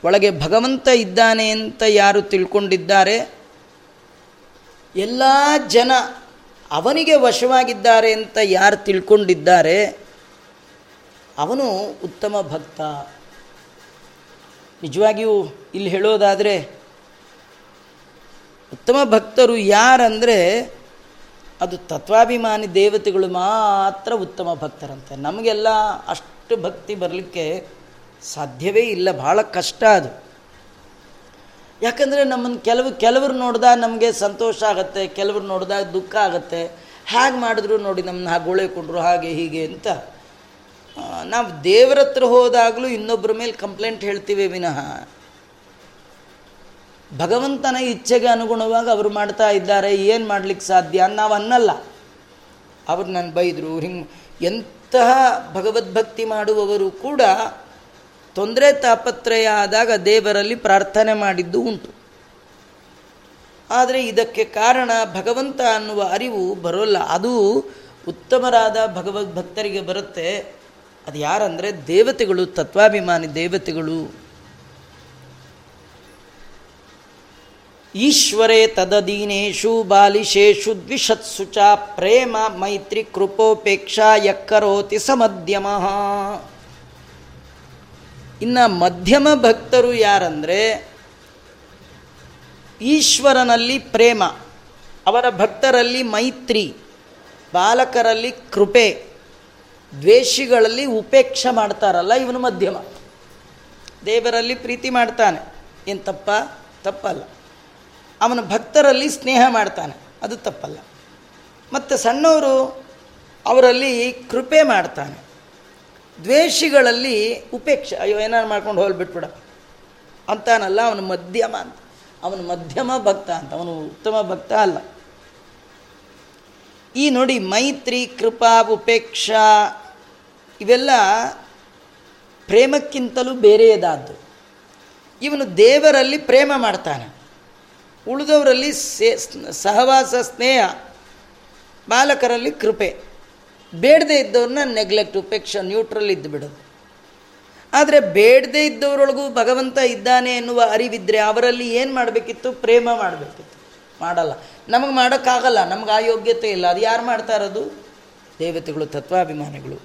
ಒಳಗೆ ಭಗವಂತ ಇದ್ದಾನೆ ಅಂತ ಯಾರು ತಿಳ್ಕೊಂಡಿದ್ದಾರೆ? ಎಲ್ಲ ಜನ ಅವನಿಗೆ ವಶವಾಗಿದ್ದಾರೆ ಅಂತ ಯಾರು ತಿಳ್ಕೊಂಡಿದ್ದಾರೆ? ಅವನು ಉತ್ತಮ ಭಕ್ತ. ನಿಜವಾಗಿಯೂ ಇಲ್ಲಿ ಹೇಳೋದಾದರೆ, ಉತ್ತಮ ಭಕ್ತರು ಯಾರಂದರೆ ಅದು ತತ್ವಾಭಿಮಾನಿ ದೇವತೆಗಳು ಮಾತ್ರ ಉತ್ತಮ ಭಕ್ತರಂತೆ. ನಮಗೆಲ್ಲ ಅಷ್ಟು ಭಕ್ತಿ ಬರಲಿಕ್ಕೆ ಸಾಧ್ಯವೇ ಇಲ್ಲ. ಭಾಳ ಕಷ್ಟ ಅದು. ಯಾಕಂದರೆ ನಮ್ಮನ್ನು ಕೆಲವು, ಕೆಲವರು ನೋಡಿದಾಗ ನಮಗೆ ಸಂತೋಷ ಆಗುತ್ತೆ, ಕೆಲವರು ನೋಡಿದಾಗ ದುಃಖ ಆಗುತ್ತೆ. ಹೇಗೆ ಮಾಡಿದ್ರು ನೋಡಿ ನಮ್ಮನ್ನ ಹಾಗೆ ಗೋಳೆಕೊಂಡ್ರು ಹಾಗೆ ಹೀಗೆ ಅಂತ. ನಾವು ದೇವರ ಹತ್ರ ಹೋದಾಗಲೂ ಇನ್ನೊಬ್ಬರ ಮೇಲೆ ಕಂಪ್ಲೇಂಟ್ ಹೇಳ್ತೀವಿ ವಿನಃ. ಭಗವಂತನ ಇಚ್ಛೆಗೆ ಅನುಗುಣವಾಗಿ ಅವರು ಮಾಡ್ತಾ ಇದ್ದಾರೆ, ಏನು ಮಾಡ್ಲಿಕ್ಕೆ ಸಾಧ್ಯ ನಾವು ಅನ್ನಲ್ಲ. ಅವ್ರು ನನ್ನ ಬೈದರು, ಹಿಂಗೆ ಎಂತಹ ಭಗವದ್ಭಕ್ತಿ ಮಾಡುವವರು ಕೂಡ ತೊಂದರೆ ತಾಪತ್ರಯ ಆದಾಗ ದೇವರಲ್ಲಿ ಪ್ರಾರ್ಥನೆ ಮಾಡಿದ್ದು ಉಂಟು. ಆದರೆ ಇದಕ್ಕೆ ಕಾರಣ ಭಗವಂತ ಅನ್ನುವ ಅರಿವು ಬರೋಲ್ಲ. ಅದು ಉತ್ತಮರಾದ ಭಗವದ್ಭಕ್ತರಿಗೆ ಬರುತ್ತೆ. ಅದು ಯಾರಂದರೆ ದೇವತೆಗಳು, ತತ್ವಾಭಿಮಾನಿ ದೇವತೆಗಳು. ಈಶ್ವರೇ ತದದೀನೇಶು ಬಾಲಿಶೇಷು ದ್ವಿಷತ್ಸು ಚ ಪ್ರೇಮ ಮೈತ್ರಿ ಕೃಪೋಪೇಕ್ಷಾ ಯಕ್ಕರೋತಿ ಸಮಧ್ಯಮ. ಇನ್ನು ಮಧ್ಯಮ ಭಕ್ತರು ಯಾರಂದರೆ ಈಶ್ವರನಲ್ಲಿ ಪ್ರೇಮ, ಅವರ ಭಕ್ತರಲ್ಲಿ ಮೈತ್ರಿ, ಬಾಲಕರಲ್ಲಿ ಕೃಪೆ, ದ್ವೇಷಿಗಳಲ್ಲಿ ಉಪೇಕ್ಷ ಮಾಡ್ತಾರಲ್ಲ ಇವನು ಮಧ್ಯಮ. ದೇವರಲ್ಲಿ ಪ್ರೀತಿ ಮಾಡ್ತಾನೆ. ಏನು ತಪ್ಪ? ತಪ್ಪಲ್ಲ. ಅವನ ಭಕ್ತರಲ್ಲಿ ಸ್ನೇಹ ಮಾಡ್ತಾನೆ. ಅದು ತಪ್ಪಲ್ಲ. ಮತ್ತು ಸಣ್ಣವರು ಅವರಲ್ಲಿ ಕೃಪೆ ಮಾಡ್ತಾನೆ. ದ್ವೇಷಿಗಳಲ್ಲಿ ಉಪೇಕ್ಷೆ. ಅಯ್ಯೋ, ಏನಾರು ಮಾಡ್ಕೊಂಡು ಹೋಗಿ ಬಿಟ್ಬಿಡ ಅಂತಾನಲ್ಲ ಅವನು ಮಧ್ಯಮ ಅಂತ. ಅವನು ಮಧ್ಯಮ ಭಕ್ತ ಅಂತ. ಅವನು ಉತ್ತಮ ಭಕ್ತ ಅಲ್ಲ. ಈ ನೋಡಿ ಮೈತ್ರಿ, ಕೃಪಾ, ಉಪೇಕ್ಷಾ ಇವೆಲ್ಲ ಪ್ರೇಮಕ್ಕಿಂತಲೂ ಬೇರೆಯದಾದ್ದು. ಇವನು ದೇವರಲ್ಲಿ ಪ್ರೇಮ ಮಾಡ್ತಾನೆ. ಉಳಿದವರಲ್ಲಿ ಸೇ, ಸಹವಾಸ, ಸ್ನೇಹ, ಬಾಲಕರಲ್ಲಿ ಕೃಪೆ. ಬೇಡದೇ ಇದ್ದವ್ರನ್ನ ನೆಗ್ಲೆಕ್ಟ್ ಉಪೇಕ್ಷ ನ್ಯೂಟ್ರಲ್ ಇದ್ದು ಬಿಡೋದು ಆದರೆ ಬೇಡದೇ ಇದ್ದವರೊಳಗೂ ಭಗವಂತ ಇದ್ದಾನೆ ಎನ್ನುವ ಅರಿವಿದ್ದರೆ ಅವರಲ್ಲಿ ಏನು ಮಾಡಬೇಕಿತ್ತು? ಪ್ರೇಮ ಮಾಡಬೇಕಿತ್ತು. ಮಾಡಲ್ಲ. ನಮಗೆ ಮಾಡೋಕ್ಕಾಗಲ್ಲ. ನಮ್ಗೆ ಆ ಯೋಗ್ಯತೆ ಇಲ್ಲ. ಅದು ಯಾರು ಮಾಡ್ತಾ ಇರೋದು? ದೇವತೆಗಳು, ತತ್ವಾಭಿಮಾನಿಗಳು.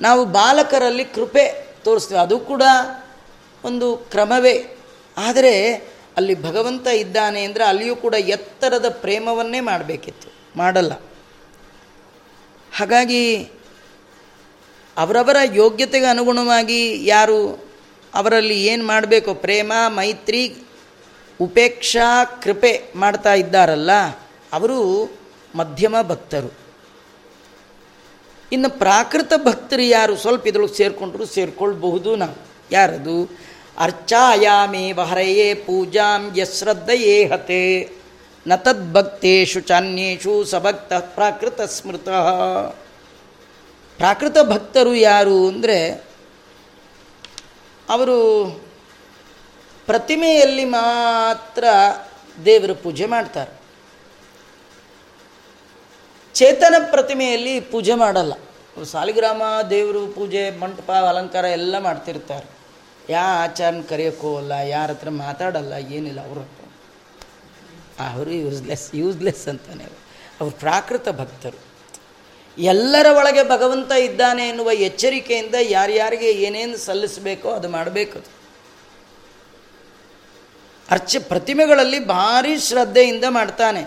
ನಾವು ಬಾಲಕರಲ್ಲಿ ಕೃಪೆ ತೋರಿಸ್ತೀವಿ. ಅದು ಕೂಡ ಒಂದು ಕ್ರಮವೇ. ಆದರೆ ಅಲ್ಲಿ ಭಗವಂತ ಇದ್ದಾನೆ ಅಂದರೆ ಅಲ್ಲಿಯೂ ಕೂಡ ಎತ್ತರದ ಪ್ರೇಮವನ್ನೇ ಮಾಡಬೇಕಿತ್ತು. ಮಾಡಲ್ಲ. ಹಾಗಾಗಿ ಅವರವರ ಯೋಗ್ಯತೆಗೆ ಅನುಗುಣವಾಗಿ ಯಾರು ಅವರಲ್ಲಿ ಏನು ಮಾಡಬೇಕು ಪ್ರೇಮ, ಮೈತ್ರಿ, ಉಪೇಕ್ಷಾ, ಕೃಪೆ ಮಾಡ್ತಾ ಇದ್ದಾರಲ್ಲ, ಅವರು ಮಧ್ಯಮ ಭಕ್ತರು. ಇನ್ನು ಪ್ರಾಕೃತ ಭಕ್ತರು ಯಾರು? ಸ್ವಲ್ಪ ಇದ್ರೊಳಗೆ ಸೇರಿಕೊಂಡ್ರು ಸೇರಿಕೊಳ್ಬಹುದು ನಾವು. ಯಾರದು? ಅರ್ಚಾಯಾಮೇವ ಹರೆಯೇ ಪೂಜಾಂ ಯಶ್ರದ್ಧಯೇ ಹತೆ ನ ತದ್ಭಕ್ತೇಶು ಚಾನ್ಯೇಶು ಸಭಕ್ತ ಪ್ರಾಕೃತ ಸ್ಮೃತ ಪ್ರಾಕೃತ ಭಕ್ತರು ಯಾರು ಅಂದರೆ ಅವರು ಪ್ರತಿಮೆಯಲ್ಲಿ ಮಾತ್ರ ದೇವರ ಪೂಜೆ ಮಾಡ್ತಾರೆ. ಚೇತನ ಪ್ರತಿಮೆಯಲ್ಲಿ ಪೂಜೆ ಮಾಡಲ್ಲ. ಸಾಲಿಗ್ರಾಮ ದೇವರು ಪೂಜೆ, ಮಂಟಪ, ಅಲಂಕಾರ ಎಲ್ಲ ಮಾಡ್ತಿರ್ತಾರೆ. ಯಾ ಆಚಾರನ ಕರೆಯೋಕ್ಕೂ ಅಲ್ಲ, ಯಾರ ಹತ್ರ ಮಾತಾಡಲ್ಲ, ಏನಿಲ್ಲ, ಅವ್ರ ಹತ್ರ. ಅವರು ಯೂಸ್ಲೆಸ್ ಯೂಸ್ಲೆಸ್ ಅಂತಾನೆ ಅವರು. ಪ್ರಾಕೃತ ಭಕ್ತರು. ಎಲ್ಲರ ಒಳಗೆ ಭಗವಂತ ಇದ್ದಾನೆ ಎನ್ನುವ ಎಚ್ಚರಿಕೆಯಿಂದ ಯಾರ್ಯಾರಿಗೆ ಏನೇನು ಸಲ್ಲಿಸಬೇಕೋ ಅದು ಮಾಡಬೇಕು ಅರ್ಚ ಪ್ರತಿಮೆಗಳಲ್ಲಿ ಭಾರಿ ಶ್ರದ್ಧೆಯಿಂದ ಮಾಡ್ತಾನೆ.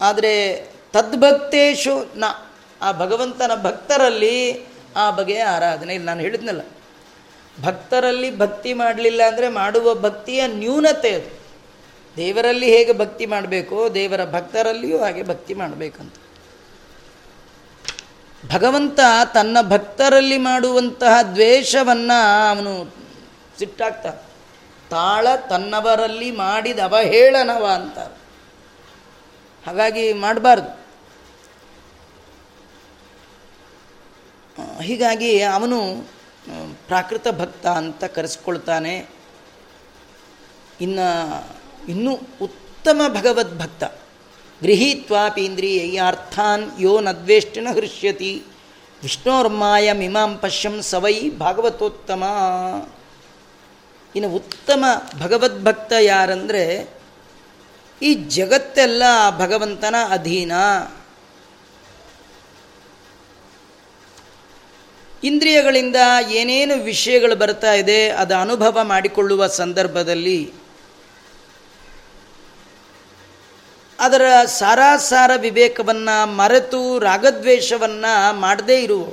ಆದರೆ ತದ್ಭಕ್ತೇಶು ನ, ಆ ಭಗವಂತನ ಭಕ್ತರಲ್ಲಿ ಆ ಬಗೆಯ ಆರಾಧನೆ ಇಲ್ಲಿ. ನಾನು ಹೇಳಿದ್ನಲ್ಲ ಭಕ್ತರಲ್ಲಿ ಭಕ್ತಿ ಮಾಡಲಿಲ್ಲ ಅಂದರೆ ಮಾಡುವ ಭಕ್ತಿಯ ನ್ಯೂನತೆ ಅದು. ದೇವರಲ್ಲಿ ಹೇಗೆ ಭಕ್ತಿ ಮಾಡಬೇಕೋ, ದೇವರ ಭಕ್ತರಲ್ಲಿಯೂ ಹಾಗೆ ಭಕ್ತಿ ಮಾಡಬೇಕಂತ. ಭಗವಂತ ತನ್ನ ಭಕ್ತರಲ್ಲಿ ಮಾಡುವಂತಹ ದ್ವೇಷವನ್ನು ಅವನು ಸಿಟ್ಟಾಗ್ತಾನೆ ತಾಳ ತನ್ನವರಲ್ಲಿ ಮಾಡಿದ ಅವಹೇಳನವ ಅಂತ. ಹಾಗಾಗಿ ಮಾಡಬಾರ್ದು. ಹೀಗಾಗಿ ಅವನು ಪ್ರಾಕೃತ ಭಕ್ತ ಅಂತ ಕರೆಸ್ಕೊಳ್ತಾನೆ. ಇನ್ನು ಇನ್ನೂ ಉತ್ತಮ ಭಗವದ್ಭಕ್ತ ಗೃಹೀತ್ವಾಪೀಂದ್ರಿಯರ್ಥಾನ್ ಯೋ ನದ್ವೇಷ್ಟಿನ ಹೃಷ್ಯತಿ. ವಿಷ್ಣೋರ್ಮಾಯ ಮಿಮಾಂ ಪಶ್ಯಂ ಸವೈ ಭಾಗವತೋತ್ತಮ. ಇನ್ನು ಉತ್ತಮ ಭಗವದ್ಭಕ್ತ ಯಾರಂದರೆ ಈ ಜಗತ್ತೆಲ್ಲ ಭಗವಂತನ ಅಧೀನ. ಇಂದ್ರಿಯಗಳಿಂದ ಏನೇನು ವಿಷಯಗಳು ಬರ್ತಾ ಇದೆ, ಅದು ಅನುಭವ ಮಾಡಿಕೊಳ್ಳುವ ಸಂದರ್ಭದಲ್ಲಿ ಅದರ ಸಾರಾಸಾರ ವಿವೇಕವನ್ನು ಮರೆತು ರಾಗದ್ವೇಷವನ್ನು ಮಾಡದೇ ಇರುವ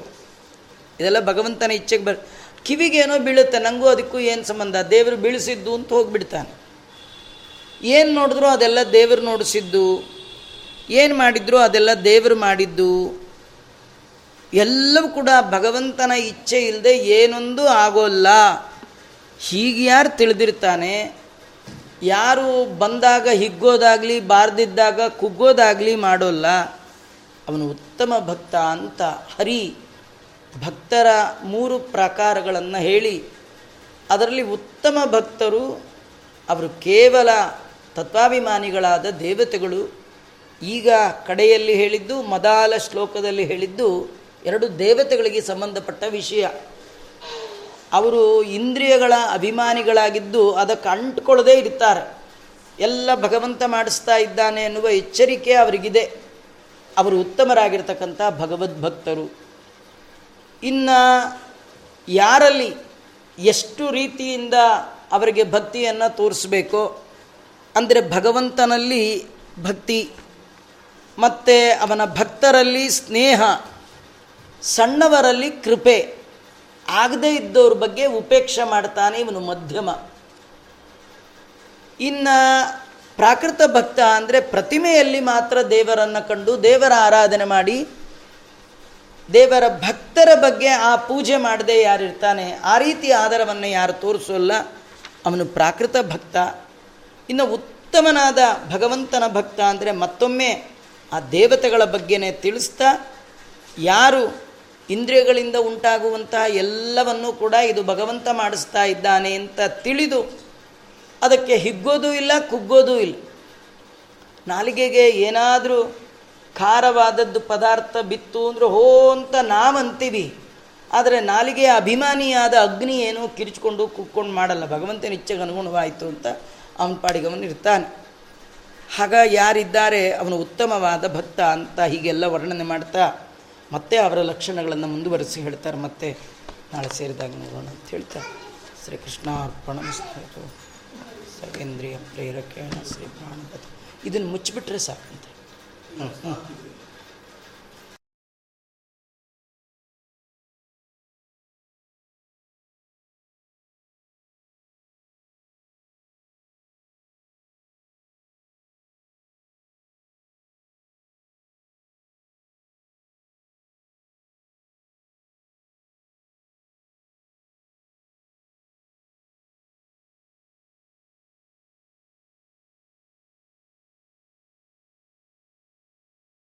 ಇದೆಲ್ಲ ಭಗವಂತನ ಇಚ್ಛೆಗೆ ಬರ್ ಕಿವಿಗೇನೋ ಬೀಳುತ್ತೆ ನನಗೂ ಅದಕ್ಕೂ ಏನು ಸಂಬಂಧ? ದೇವರು ಬೀಳಿಸಿದ್ದು ಅಂತ ಹೋಗಿಬಿಡ್ತಾನೆ. ಏನು ನೋಡಿದ್ರೂ ಅದೆಲ್ಲ ದೇವರು ನೋಡಿಸಿದ್ದು, ಏನು ಮಾಡಿದ್ರು ಅದೆಲ್ಲ ದೇವರು ಮಾಡಿದ್ದು. ಎಲ್ಲವೂ ಕೂಡ ಭಗವಂತನ ಇಚ್ಛೆ ಇಲ್ಲದೆ ಏನೊಂದು ಆಗೋಲ್ಲ. ಹೀಗೆ ಯಾರು ತಿಳಿದಿರ್ತಾನೆ? ಯಾರು ಬಂದಾಗ ಹಿಗ್ಗೋದಾಗಲಿ, ಬಾರ್ದಿದ್ದಾಗ ಕುಗ್ಗೋದಾಗಲಿ ಮಾಡೋಲ್ಲ. ಅವನು ಉತ್ತಮ ಭಕ್ತ ಅಂತ ಹರಿ ಭಕ್ತರ ಮೂರು ಪ್ರಕಾರಗಳನ್ನು ಹೇಳಿ, ಅದರಲ್ಲಿ ಉತ್ತಮ ಭಕ್ತರು ಅವರು ಕೇವಲ ತತ್ವಾಭಿಮಾನಿಗಳಾದ ದೇವತೆಗಳು. ಈಗ ಕಡೆಯಲ್ಲಿ ಹೇಳಿದ್ದು, ಮದಾಲ ಶ್ಲೋಕದಲ್ಲಿ ಹೇಳಿದ್ದು ಎರಡು ದೇವತೆಗಳಿಗೆ ಸಂಬಂಧಪಟ್ಟ ವಿಷಯ. ಅವರು ಇಂದ್ರಿಯಗಳ ಅಭಿಮಾನಿಗಳಾಗಿದ್ದು ಅದಕ್ಕೆ ಅಂಟ್ಕೊಳ್ಳದೇ ಇರ್ತಾರೆ ಎಲ್ಲ ಭಗವಂತ ಮಾಡಿಸ್ತಾ ಇದ್ದಾನೆ ಎನ್ನುವ ಎಚ್ಚರಿಕೆ ಅವರಿಗಿದೆ. ಅವರು ಉತ್ತಮರಾಗಿರ್ತಕ್ಕಂಥ ಭಗವದ್ಭಕ್ತರು. ಇನ್ನು ಯಾರಲ್ಲಿ ಎಷ್ಟು ರೀತಿಯಿಂದ ಅವರಿಗೆ ಭಕ್ತಿಯನ್ನು ತೋರಿಸ್ಬೇಕೋ, ಅಂದರೆ ಭಗವಂತನಲ್ಲಿ ಭಕ್ತಿ, ಮತ್ತು ಅವನ ಭಕ್ತರಲ್ಲಿ ಸ್ನೇಹ ಸಣ್ಣವರಲ್ಲಿ ಕೃಪೆ, ಆಗದೇ ಇದ್ದವ್ರ ಬಗ್ಗೆ ಉಪೇಕ್ಷೆ ಮಾಡ್ತಾನೆ ಇವನು ಮಧ್ಯಮ. ಇನ್ನು ಪ್ರಾಕೃತ ಭಕ್ತ ಅಂದರೆ ಪ್ರತಿಮೆಯಲ್ಲಿ ಮಾತ್ರ ದೇವರನ್ನು ಕಂಡು ದೇವರ ಆರಾಧನೆ ಮಾಡಿ, ದೇವರ ಭಕ್ತರ ಬಗ್ಗೆ ಆ ಪೂಜೆ ಮಾಡದೆ ಯಾರಿರ್ತಾನೆ ಆ ರೀತಿ ಆಧಾರವನ್ನು ಯಾರು ತೋರಿಸೋಲ್ಲ ಅವನು ಪ್ರಾಕೃತ ಭಕ್ತ. ಇನ್ನು ಉತ್ತಮನಾದ ಭಗವಂತನ ಭಕ್ತ ಅಂದರೆ ಮತ್ತೊಮ್ಮೆ ಆ ದೇವತೆಗಳ ಬಗ್ಗೆನೇ ತಿಳಿಸ್ತಾ, ಯಾರು ಇಂದ್ರಿಯಗಳಿಂದ ಉಂಟಾಗುವಂತಹ ಎಲ್ಲವನ್ನೂ ಕೂಡ ಇದು ಭಗವಂತ ಮಾಡಿಸ್ತಾ ಇದ್ದಾನೆ ಅಂತ ತಿಳಿದು ಅದಕ್ಕೆ ಹಿಗ್ಗೋದೂ ಇಲ್ಲ, ಕುಗ್ಗೋದೂ ಇಲ್ಲ. ನಾಲಿಗೆಗೆ ಏನಾದರೂ ಖಾರವಾದದ್ದು ಪದಾರ್ಥ ಬಿತ್ತು ಅಂದರೆ ಹೋ ಅಂತ ನಾವಂತೀವಿ. ಆದರೆ ನಾಲಿಗೆಯ ಅಭಿಮಾನಿಯಾದ ಅಗ್ನಿ ಏನು ಕಿರಿಚ್ಕೊಂಡು ಕುಕ್ಕೊಂಡು ಮಾಡಲ್ಲ. ಭಗವಂತನ ಇಚ್ಛೆಗೆ ಅನುಗುಣವಾಯಿತು ಅಂತ ಅವನ ಪಾಡಿಗೆ ಇರ್ತಾನೆ. ಹಾಗ ಯಾರಿದ್ದಾರೆ? ಅವನು ಉತ್ತಮವಾದ ಭಕ್ತ ಅಂತ ಹೀಗೆಲ್ಲ ವರ್ಣನೆ ಮಾಡ್ತಾ ಮತ್ತೆ ಅವರ ಲಕ್ಷಣಗಳನ್ನು ಮುಂದುವರೆಸಿ ಹೇಳ್ತಾರೆ, ಮತ್ತೆ ನಾಳೆ ಸೇರಿದಾಗ ನೋಡೋಣ ಅಂತ ಹೇಳ್ತಾರೆ. ಶ್ರೀಕೃಷ್ಣ ಅರ್ಪಣ ಸರ್ವೇಂದ್ರಿಯ ಪ್ರೇರಕೇಣ ಶ್ರೀ ಪ್ರಾಣಪತಿ. ಇದನ್ನು ಮುಚ್ಚಿಬಿಟ್ರೆ ಸಾಕಂತೆ. ಹ್ಞೂ ಹ್ಞೂ